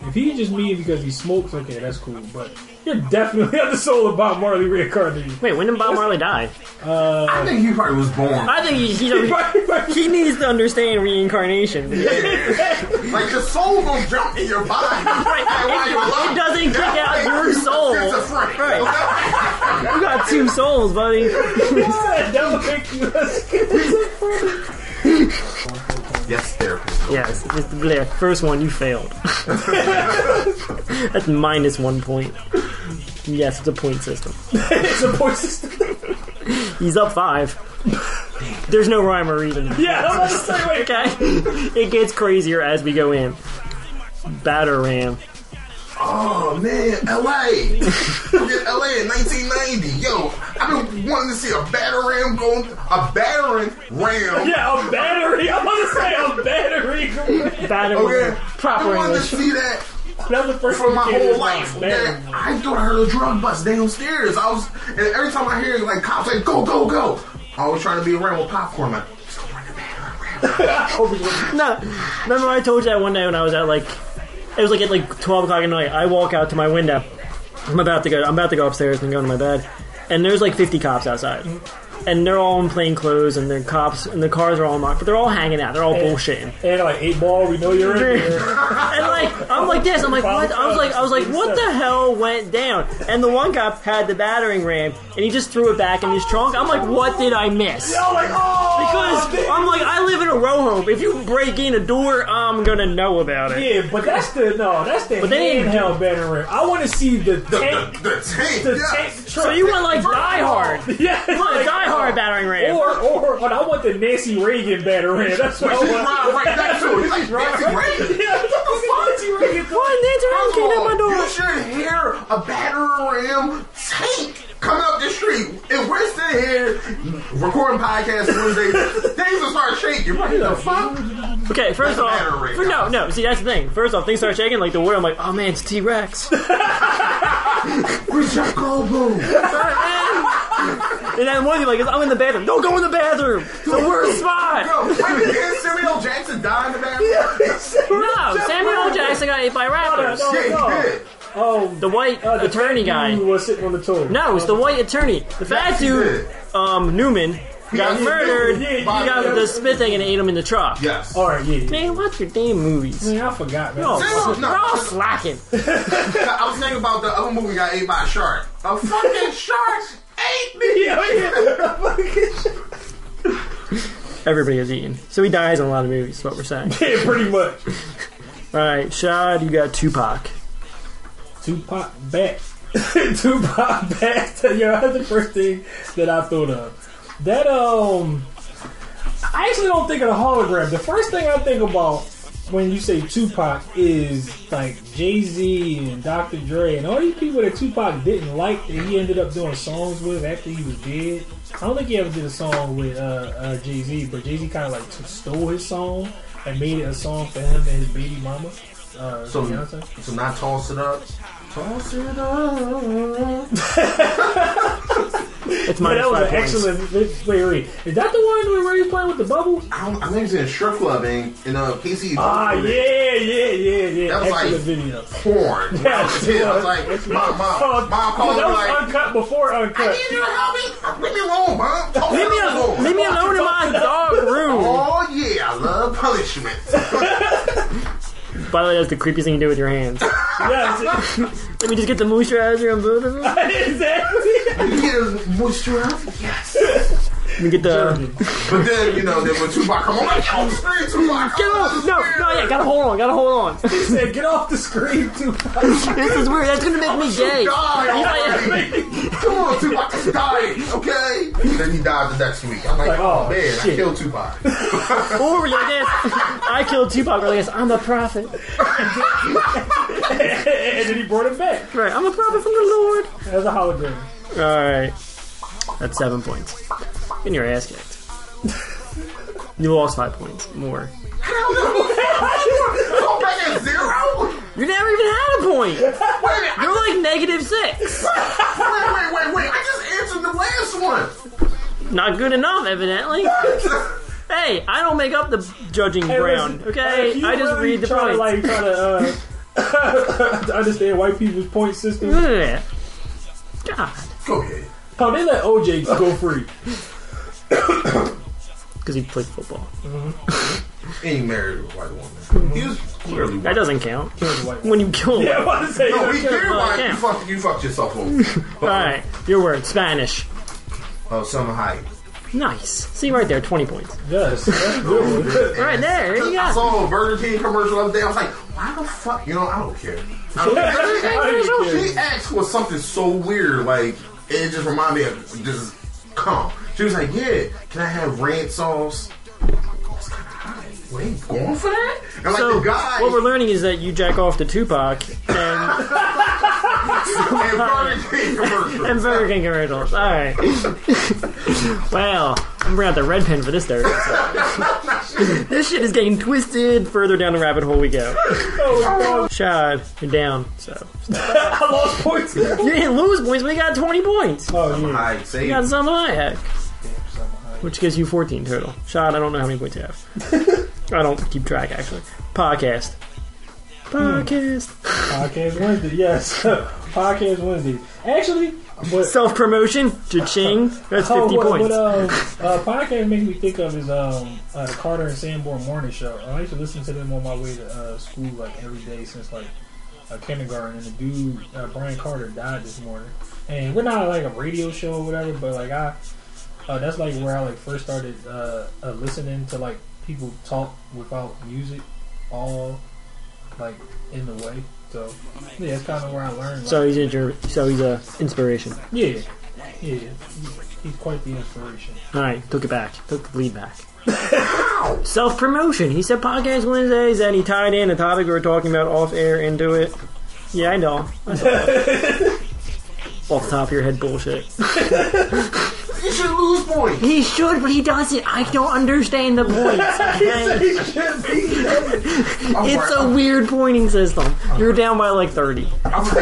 if he just mean because he smokes, okay, that's cool. But you're definitely not the soul of Bob Marley reincarnated. Wait, when did Bob Marley die? I think he probably was born. I think he, he, he needs to understand reincarnation. like the soul gonna jump in your body. Right. Like, while It, alive. it doesn't kick out your you soul. schizophrenic. Right. You got two souls, buddy. make you yes, therapist. Yes, Mr. Blair. First one, you failed. That's minus one point. Yes, it's a point system. it's a point system. He's up five. There's no rhyme or reason. Yeah, I'm about to say, wait. Okay? It gets crazier as we go in. Batarang. Oh man, LA. LA in 1990. Yo, I've been wanting to see a battering going, a battering ram. Yeah, a battery. I'm about to say a battery. Batarang. Okay, Proper I wanted to see that That's the first for thing my that came to whole life. battery. Okay? I thought I heard a drug bust downstairs. I was, and every time I hear like cops say, "Go, go, go," I was trying to be around with popcorn. Like, "Let's go run the battering ram." No, remember I told you that one day when I was at like, it was like at like twelve o'clock at night. I walk out to my window. I'm about to go. I'm about to go upstairs and go to my bed, and there's like 50 cops outside, and they're all in plain clothes, and they're cops, and the cars are all marked, but they're all hanging out. They're all bullshitting. And like eight ball, we know you're in there. And like I'm like this, I'm like what? I was like I was like what the hell went down? And the one cop had the battering ram, and he just threw it back in his trunk. I'm like, what did I miss? I'm like, oh, Because I'm like, I live in a row home. If you break in a door, I'm gonna know about it. Yeah, but that's the no, that's the But they handheld battering. ram. I want to see the The, tank, the, the tank. the yes. tank truck. So you want like Die Hard? yeah, You want a Die Hard uh, battering ram? or or but I want the Nancy Reagan battering. Ram. That's what I She's want. riding right next to it. He's like, Nancy Reagan. Yeah, what the fuck? Nancy Reagan. What? Nancy Reagan came at my door. You should hear a battering ram tank coming up the street. If we're sitting here recording podcasts Wednesday, things will start shaking. What the fuck? Okay, first That's a off, battering for, no, no. See, that's the thing. First off, things start shaking. Like the wood, I'm like, oh man, it's T Rex. Where's your Jeff Goldblum? And then one of you like, I'm in the bathroom. Don't go in the bathroom. It's the worst spot. Yo, wait, did Samuel Jackson die in the bathroom? No, Samuel Jackson got ate by rappers. No, Yeah, no. he did. Oh, The white uh, the attorney guy. dude was sitting on the toilet. No, it's the white attorney. The fat dude, did. um, Newman, got Yeah, murdered. yeah, He yeah, got yeah. the spit thing and ate him in the truck. Yes. All right, yeah. Man, watch your damn movies. Man, I forgot, man. No, No, no. we're all slacking. I was thinking about the other movie got ate by a shark. A fucking shark ate me. Everybody is eating. So he dies in a lot of movies, is what we're saying. yeah, pretty much. Alright, Shad, you got Tupac. Tupac back. Tupac back. Yo, that's the first thing that I thought of. That um, I actually don't think of the hologram. The first thing I think about when you say Tupac is like Jay Z and Dr. Dre and all these people that Tupac didn't like that he ended up doing songs with after he was dead. I don't think he ever did a song with uh, uh, Jay Z, but Jay Z kind of like stole his song and made it a song for him and his baby mama. Uh, So, so not toss it up. Toss it up. It's Yeah, that was an excellent. Wait, wait, is that the one where he's playing with the bubbles? I, don't, I think it's in a strip club and in uh, K-Ci. Ah, yeah, yeah, yeah, yeah. That was excellent like- video. Porn. When I was a I was like, mom, mom, mom called me that was like, uncut before I uncut. need you to help me. Leave me alone, mom. Toss Leave me, it up. al- leave me alone in my dog room. Oh yeah, I love punishment. By the way, that's the creepiest thing you do with your hands. Yes, Let me just get the moisturizer on both of them. exactly. you get a moisturizer. Yes. Let me get the. But then you know, then when Tupac come on, like, yo, scream Tupac. Get off! No, no, yeah, gotta hold on, gotta hold on. He said, "Get off the screen, too." This is weird. That's gonna make me gay. Die Yeah, already. Come on, Tupac, just die, okay? then he died the next week. I'm like, Like, oh, oh, man, I shit. killed Tupac. Or we're like this. I killed Tupac. We're like this. I'm a prophet. and then he brought it back Right, I'm a prophet from the Lord. as a hologram. All right, that's seven points. Getting your ass kicked. You lost five points more. Go back at zero? You never even had a point. Wait a minute. You're like negative six. Wait, wait, wait, wait. I just answered the last one. Not good enough, evidently. Hey, I don't make up the judging Hey, ground. listen, Okay, if you I just really read the try to, points. like try to uh, to understand white people's point system. Ugh. God, Go ahead. Oh, they let OJ go free. because he played football. And he married a white woman. Mm-hmm. He was clearly That doesn't count. Killed the white man. When you kill Yeah, I him. want to say No, that. he did well, white. You fucked, you fucked yourself over. All right, your word, Spanish. Oh, Salma Hayek. Nice. See right there, twenty points. Yes, that's a. Right there, you I got. saw a Burger King commercial the other day. I was like, why the fuck? You know, I don't care. I don't care. I don't care. She asked for something so weird, like it just reminded me of just come. She was like, "Yeah, can I have red sauce?" That's kinda ain't going for that. And like So the guy what we're learning is that you jack off to Tupac and and Burger King commercial. and Burger King commercials. All right. well, I'm bringing out the red pen for this third. episode. this shit is getting twisted. Further down the rabbit hole we go. Oh, Shad, you're down. So I lost points. you didn't lose points. We got 20 points. Oh yeah. Heights, say You got Salma Hayek, which gives you 14 total. Shad, I don't know how many points you have. I don't keep track actually. Podcast. Podcast. Podcast Wednesday, yes. Podcast Wednesday. Actually, what, Self promotion. Cha-ching. That's 50 oh, what, points. what um, uh, podcast makes me think of is um, uh, the Carter and Sanborn morning show. I used to listen to them on my way to uh, school like every day since like uh, kindergarten. And the dude uh, Brian Carter died this morning. And we're not like a radio show or whatever, but like I, uh, that's like where I like first started uh, uh, listening to like people talk without music, all like in the way. So yeah, that's kind of where I learned. Like, So he's inter- so he's a inspiration. yeah, yeah, he's quite the inspiration. All right, took it back. Took the lead back. Self promotion. He said podcast Wednesdays, and he tied in a topic we were talking about off air into it. Yeah, I know. I saw off the top of your head bullshit. Lose points. He should, but he doesn't. I don't understand the points. okay? I'm It's a weird pointing system. You're down by like 30. I'm like,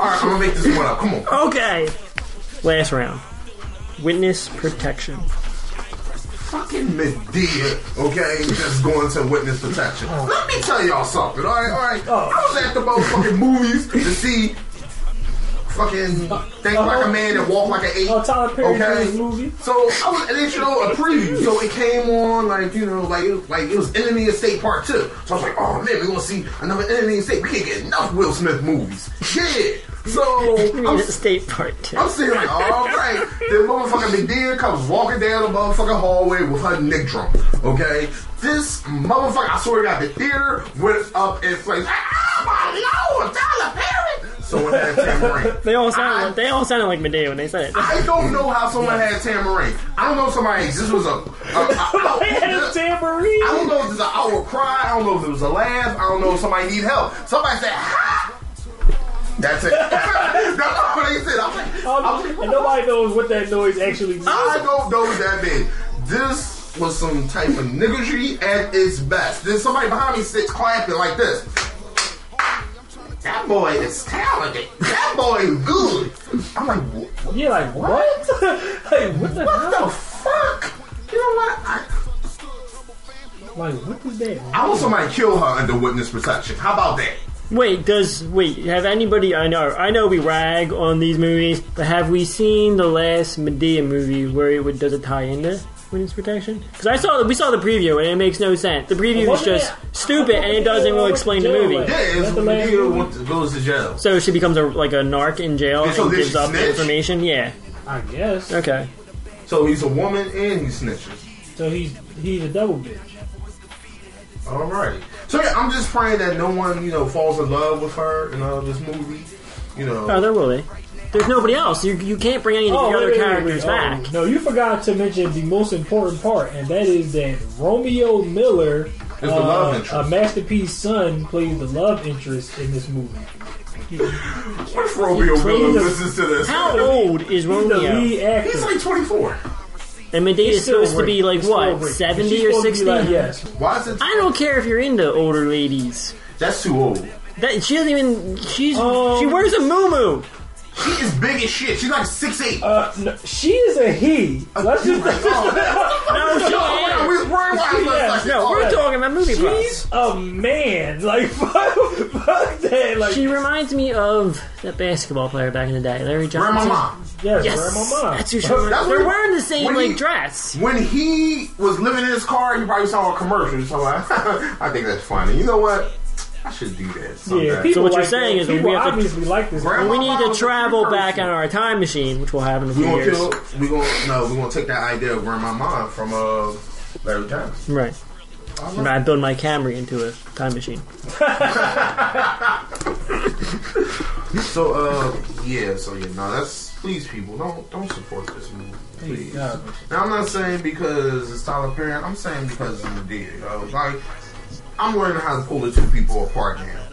right, I'm gonna make this one up. Come on. Okay. Last round. Witness protection. Fucking Madea, okay, just going to witness protection. Let me tell y'all something, all right, all right. Oh. I was at the motherfucking movies to see fucking think like a man and walk like an ape. Oh, Tyler Perry Okay. movie. So I was, and then you know a preview. So it came on like you know like it was, like it was Enemy of State Part Two. So I was like, oh man, we're gonna see another Enemy of State. We can't get enough Will Smith movies. Yeah. So You mean I'm, state part two. I'm sitting like, all right. The motherfucking Madea comes walking down the motherfucking hallway with her Nick drum. Okay. This motherfucker, I swear to God, the theater went up in flames. Oh my lord, Tyler Perry. Someone had tambourine. They all sounded. They all sounded like Madea when they said it. I don't know how someone had tambourine. I don't know if somebody. This was a. a, a, had a tambourine. I don't know if this was an hour cry. I don't know if it was a laugh. I don't know if somebody need help. Somebody said, "Ha!" That's it. That's all they said. I'm like, um, I'm like, and nobody knows what that noise actually means. I don't know what that means. This was some type of niggardry at its best. Then somebody behind me sits clapping like this. That boy is talented. That boy is good. I'm like, what? You're like, what? like, what the What hell? the fuck? You know what? I, Like, what is that? I want somebody to kill her under witness protection. How about that? Wait, does wait? Have anybody? I know, I know, we rag on these movies, but have we seen the last Madea movie where it would does it tie into witness protection? Because I saw we saw the preview and it makes no sense. The preview is Wasn't just it- stupid and it doesn't really explain the movie. Yeah, it's the last Madea went to- goes to jail. So she becomes a like a narc in jail Yeah, so and did gives she up the snitch? information. Yeah. I guess. Okay. So he's a woman and he snitches. So he's he's a double bitch. All right. So yeah, I'm just praying that no one, you know, falls in love with her in uh, this movie. You know, Oh, there will be. There's nobody else. You you can't bring any of the Oh, wait, other wait, wait, characters wait. Oh, back. no, you forgot to mention the most important part, and that is that Romeo Miller, Is the love uh, interest. a Master P's son, plays the love interest in this movie. what if Romeo Miller plays listens to this? How old is He's the Romeo? lead actor. He's like 24. And Madea He's is supposed to be like He's what, seventy or supposed to be sixty? like- yes. Why is it? I don't care if you're into older ladies. That's too old. That she doesn't even. She's Um, she wears a moo She is big as shit. She's like six eight. Uh, no, she is a he. Let's just. No, she Oh, ain't. we brainwashed Yeah, us. No, we're talking about movie plots. She's a man. Like fuck, fuck that. Like She reminds me of that basketball player back in the day, Larry Johnson. Grandma. yes, Yes, grandma. that's who she reminds. That's They're what- wearing the same like he- dress. When he was living in his car, he probably saw a commercial. So like, I think that's funny. You know what? I should do that. someday. Yeah, So what you're saying that. is when people we have to- obviously like this. Grandma- We need to travel precursor. back on our time machine, which will happen in a we few gonna years. kill. We gonna no. We gonna take that idea of Grandma Mom from uh, Larry Johnson. Right. And I build my Camry into a time machine. So uh, yeah. So yeah. No, that's please, people don't don't support this movie. Please. God. Now I'm not saying because it's Tyler Perry. I'm saying because it's Madea. Yo. Like I'm learning how to pull the two people apart now.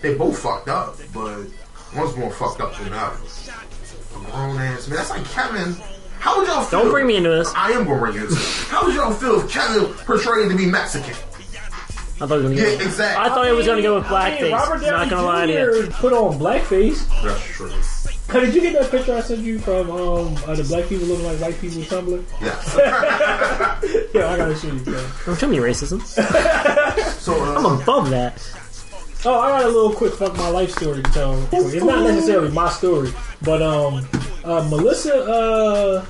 They both fucked up, but one's more fucked up than the other. A grown ass man. That's like Kevin. How would y'all feel? Don't bring me into this. I am gonna bring you into it. How would y'all feel if Kevin portrayed to be Mexican? I thought it was gonna go. Yeah, exactly. I thought it was gonna go with I mean, blackface. Robert Downey Not gonna lie to you. Put on blackface. That's true. Hey, Did you get that picture I sent you from um, uh, the black people looking like white people Tumblr? Yeah. Yeah, I gotta show you. Man. Don't show me racism. So I'm uh, above that. Oh, I got a little quick fuck my life story to tell. It's not necessarily my story, but um, uh, Melissa uh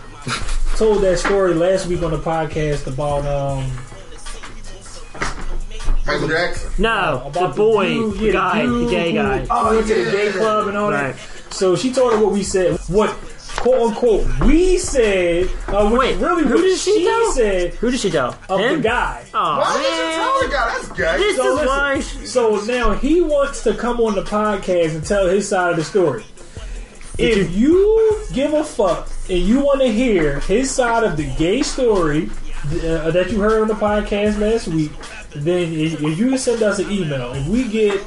told that story last week on the podcast about um Michael Jackson. No, the about boy, dude- the guy, dude the gay who guy. went to the gay club and all Right. that. So she told her what we said, what quote unquote we said. Uh, which Wait, really who what did she tell? said Who did she tell? of Him? the guy. Oh Why would you tell the guy? That's gay. this So is listen, why. So now he wants to come on the podcast and tell his side of the story. If you give a fuck and you want to hear his side of the gay story uh, that you heard on the podcast last week, then if if you can send us an email, if we get,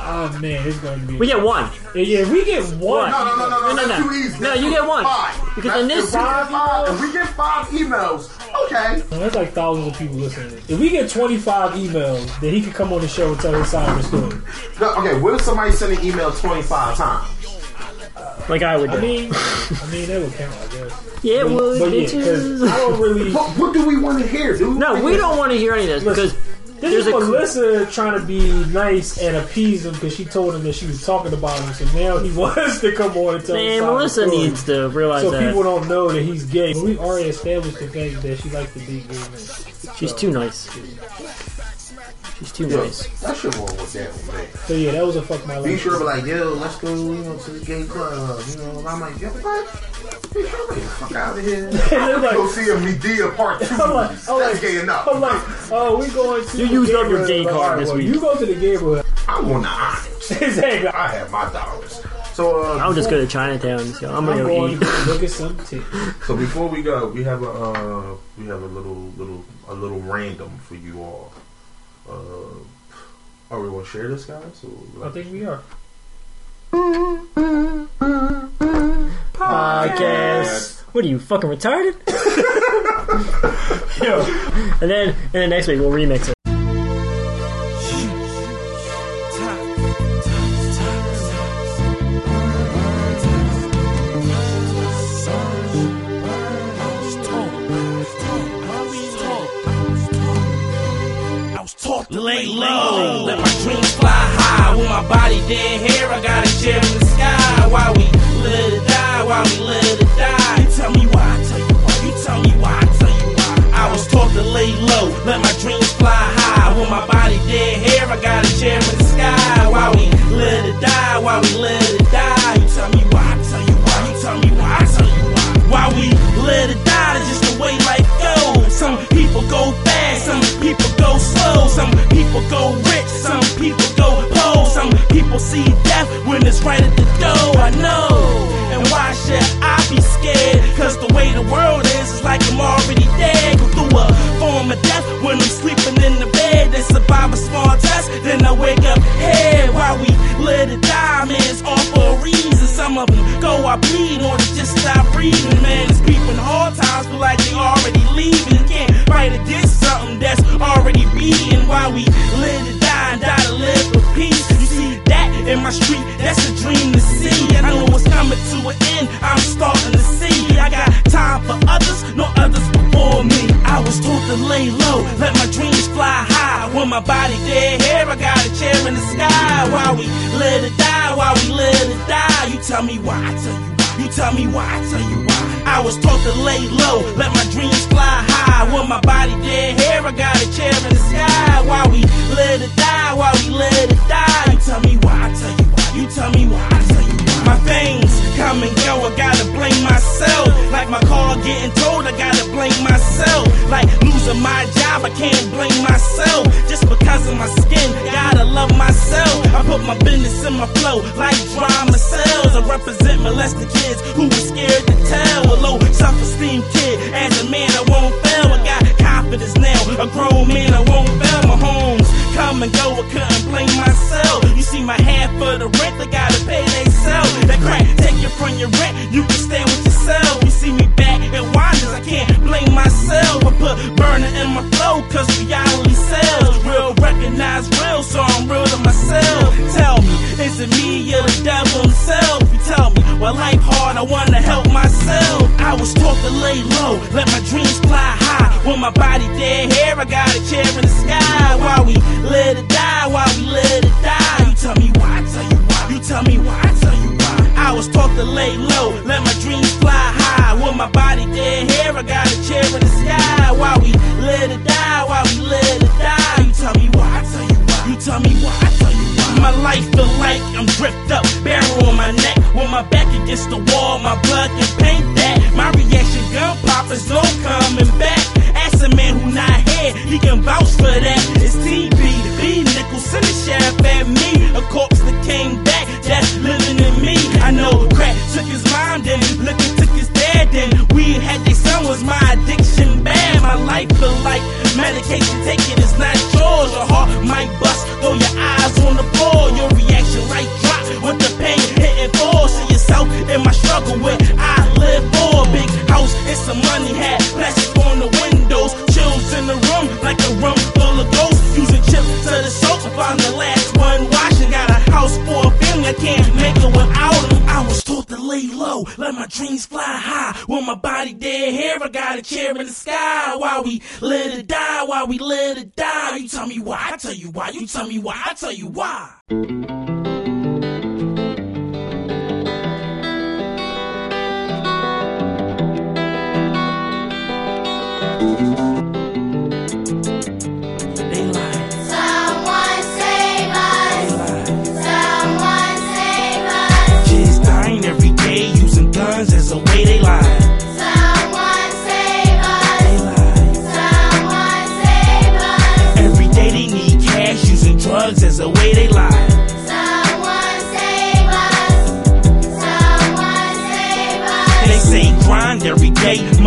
oh man, it's going to be. We get one. yeah, if we get one. No, no, no, no, no, No, no, no. too easy. No, That's you get one. Five. Because That's in this- if we get five, if we get five emails, oh okay. That's like thousands of people listening. If we get 25 emails, then he could come on the show and tell his side of the story. No, okay, what if somebody send an email 25 times? Like I would do. I mean, I mean that would count, I guess. yeah, But, well, but yeah, 'cause I don't really. What, what do we want to hear, dude? no, we don't want to hear any of this because This there's is a Melissa trying to be nice and appease him because she told him that she was talking about him. So now he wants to come on and tell man. side of the Melissa needs to realize So that people don't know that he's gay. But we already established the fact that she likes to be gay she's too nice. She's too Yo, nice. that shit wrong with that one, man. So yeah, that was a fuck my life. Be sure to be like, yo, let's go, you know, to the gay club. You know, and I'm like, yo, what? Be sure to get the fuck out of here. they're like- go see a Madea part two. I'm like, That's I'm like, gay enough. I'm like, oh, we going to. You the used up your neighborhood. gay card alright, this week. You go to the neighborhood. I want the honors. exactly. I have my dollars. So, uh, I'll just go to Chinatown. and So I'm I'm gonna go going eat. to look at some titties. So before we go, we have a uh, we have a little little a little random for you all. Uh, are we going to share this, guys? Or I think we are. podcast. What are you fucking retarded? Yo. And then and then next week we'll remix it. Lay low, let my dreams fly high. With my body dead hair, I got a chair in the sky. While we live to die, while we live to die. You tell me why, I tell you why. You tell me why, I tell you why. I was taught to lay low, let my dreams fly high. With my body dead hair, I got a chair in the sky. While we live to die, while we live to die. People go rich, some people go. Some people see death when it's right at the door. I know. And why should I be scared? Cause the way the world is, is like I'm already dead. Go through a form of death when I'm sleeping in the bed. Then survive a small test, then I wake up head. While we live to die, man, it's all for a reason. Some of them go, I bleed, or they just stop breathing. Man, it's people hard times feel like they already leaving. Can't fight against something that's already beating. While we live to die and die to live for peace. In my street, that's a dream to see. I know it's coming to an end, I'm starting to see. I got time for others, no others before me. I was taught to lay low, let my dreams fly high. When my body dead hair, I got a chair in the sky. While we let it die, while we let it die. You tell me why, I tell you. You tell me why, I tell you why. I was taught to lay low, let my dreams fly high. When my body dead hair, I got a chair in the sky. While we let it die, while we let it die. You tell me why, I tell you why. You tell me why, I tell you why. My veins come and go, I gotta blame myself. Like my car getting towed, I gotta blame myself. Like losing my job, I can't blame myself. Just because of my skin, gotta love myself. I put my business in my flow, like drama cells. I represent molested kids who were scared to tell. A low self-esteem tell me why, I tell you why.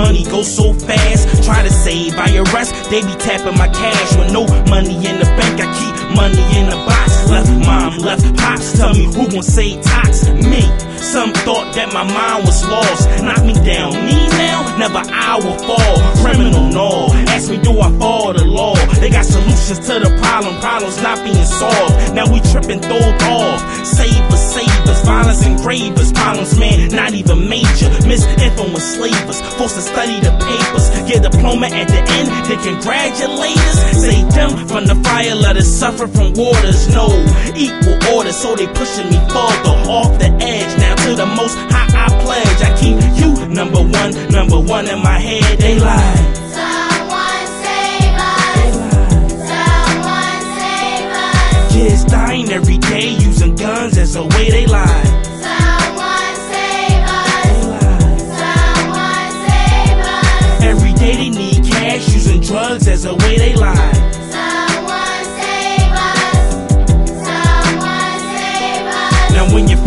Money goes so fast. Try to save, I arrest, they be tapping my cash. With no money in the bank, I keep money in the box. Left mom, left pops, tell me who gon' say tox? Me. Some thought that my mind was lost. Knock me down, me now, never I will fall. Criminal, no. Ask me, do I fall the law? They got solutions to the problem, problems not being solved. Now we tripping, throwed off. Save us, save us, violence engravers, problems, man, not even major. Misinfluence slavers, forced to study the papers. Get a diploma at the end, they congratulate us. Save them from the fire, let us suffer from waters. No equal order, so they pushing me further off the edge. Now to the most high I pledge. I keep you number one, number one in my head. They lie. Someone save us. Someone save us. Kids dying every day using guns as a way they lie. Someone save us. Someone save us. Every day they need cash using drugs as a way they lie.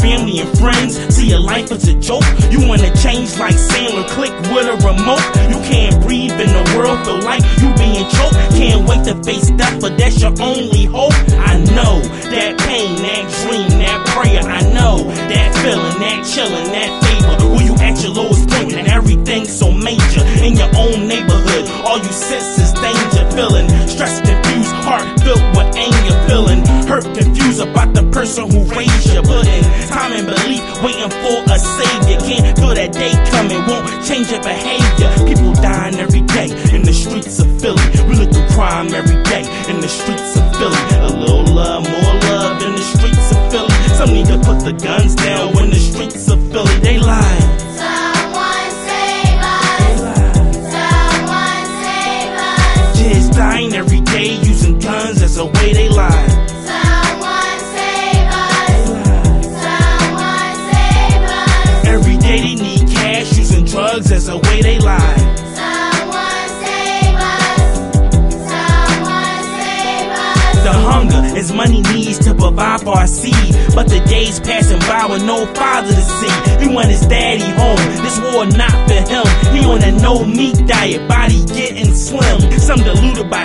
Family and friends see your life as a joke, you wanna change like Sandler, click with a remote. You can't breathe in the world, feel like you being choked. Can't wait to face death, but that's your only hope. I know that pain, that dream, that prayer. I know that feeling, that chilling, that favor. When you at your lowest point and everything's so major in your own neighborhood, all you sense is danger, feeling stressed, confused, heart filled with anger, feeling hurt, confused about the person who raised you, putting time and belief, waiting for a savior. Can't feel that day coming, won't change your behavior. People dying every day in the streets of Philly.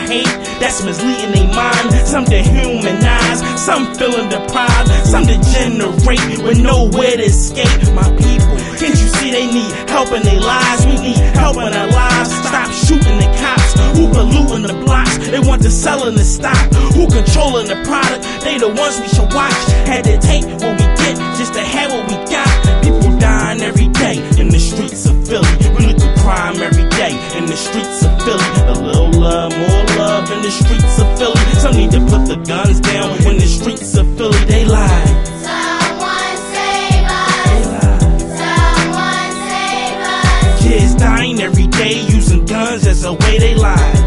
Hate, that's misleading their mind. Some dehumanize, some feeling deprived, some degenerate with nowhere to escape. My people, can't you see they need help in their lives? We need help in our lives. Stop shooting the cops who polluting the blocks. They want the selling to stop. Who controlling the product? They the ones we should watch. Had to take what we get just to have what we got. People dying every day in the streets of Philly. We look through crime every day in the streets of Philly. A little love, more love in the streets of Philly. Some need to put the guns down in the streets of Philly. They lie. Someone save us. They lie. Someone save us. Kids dying every day using guns as a way they lie.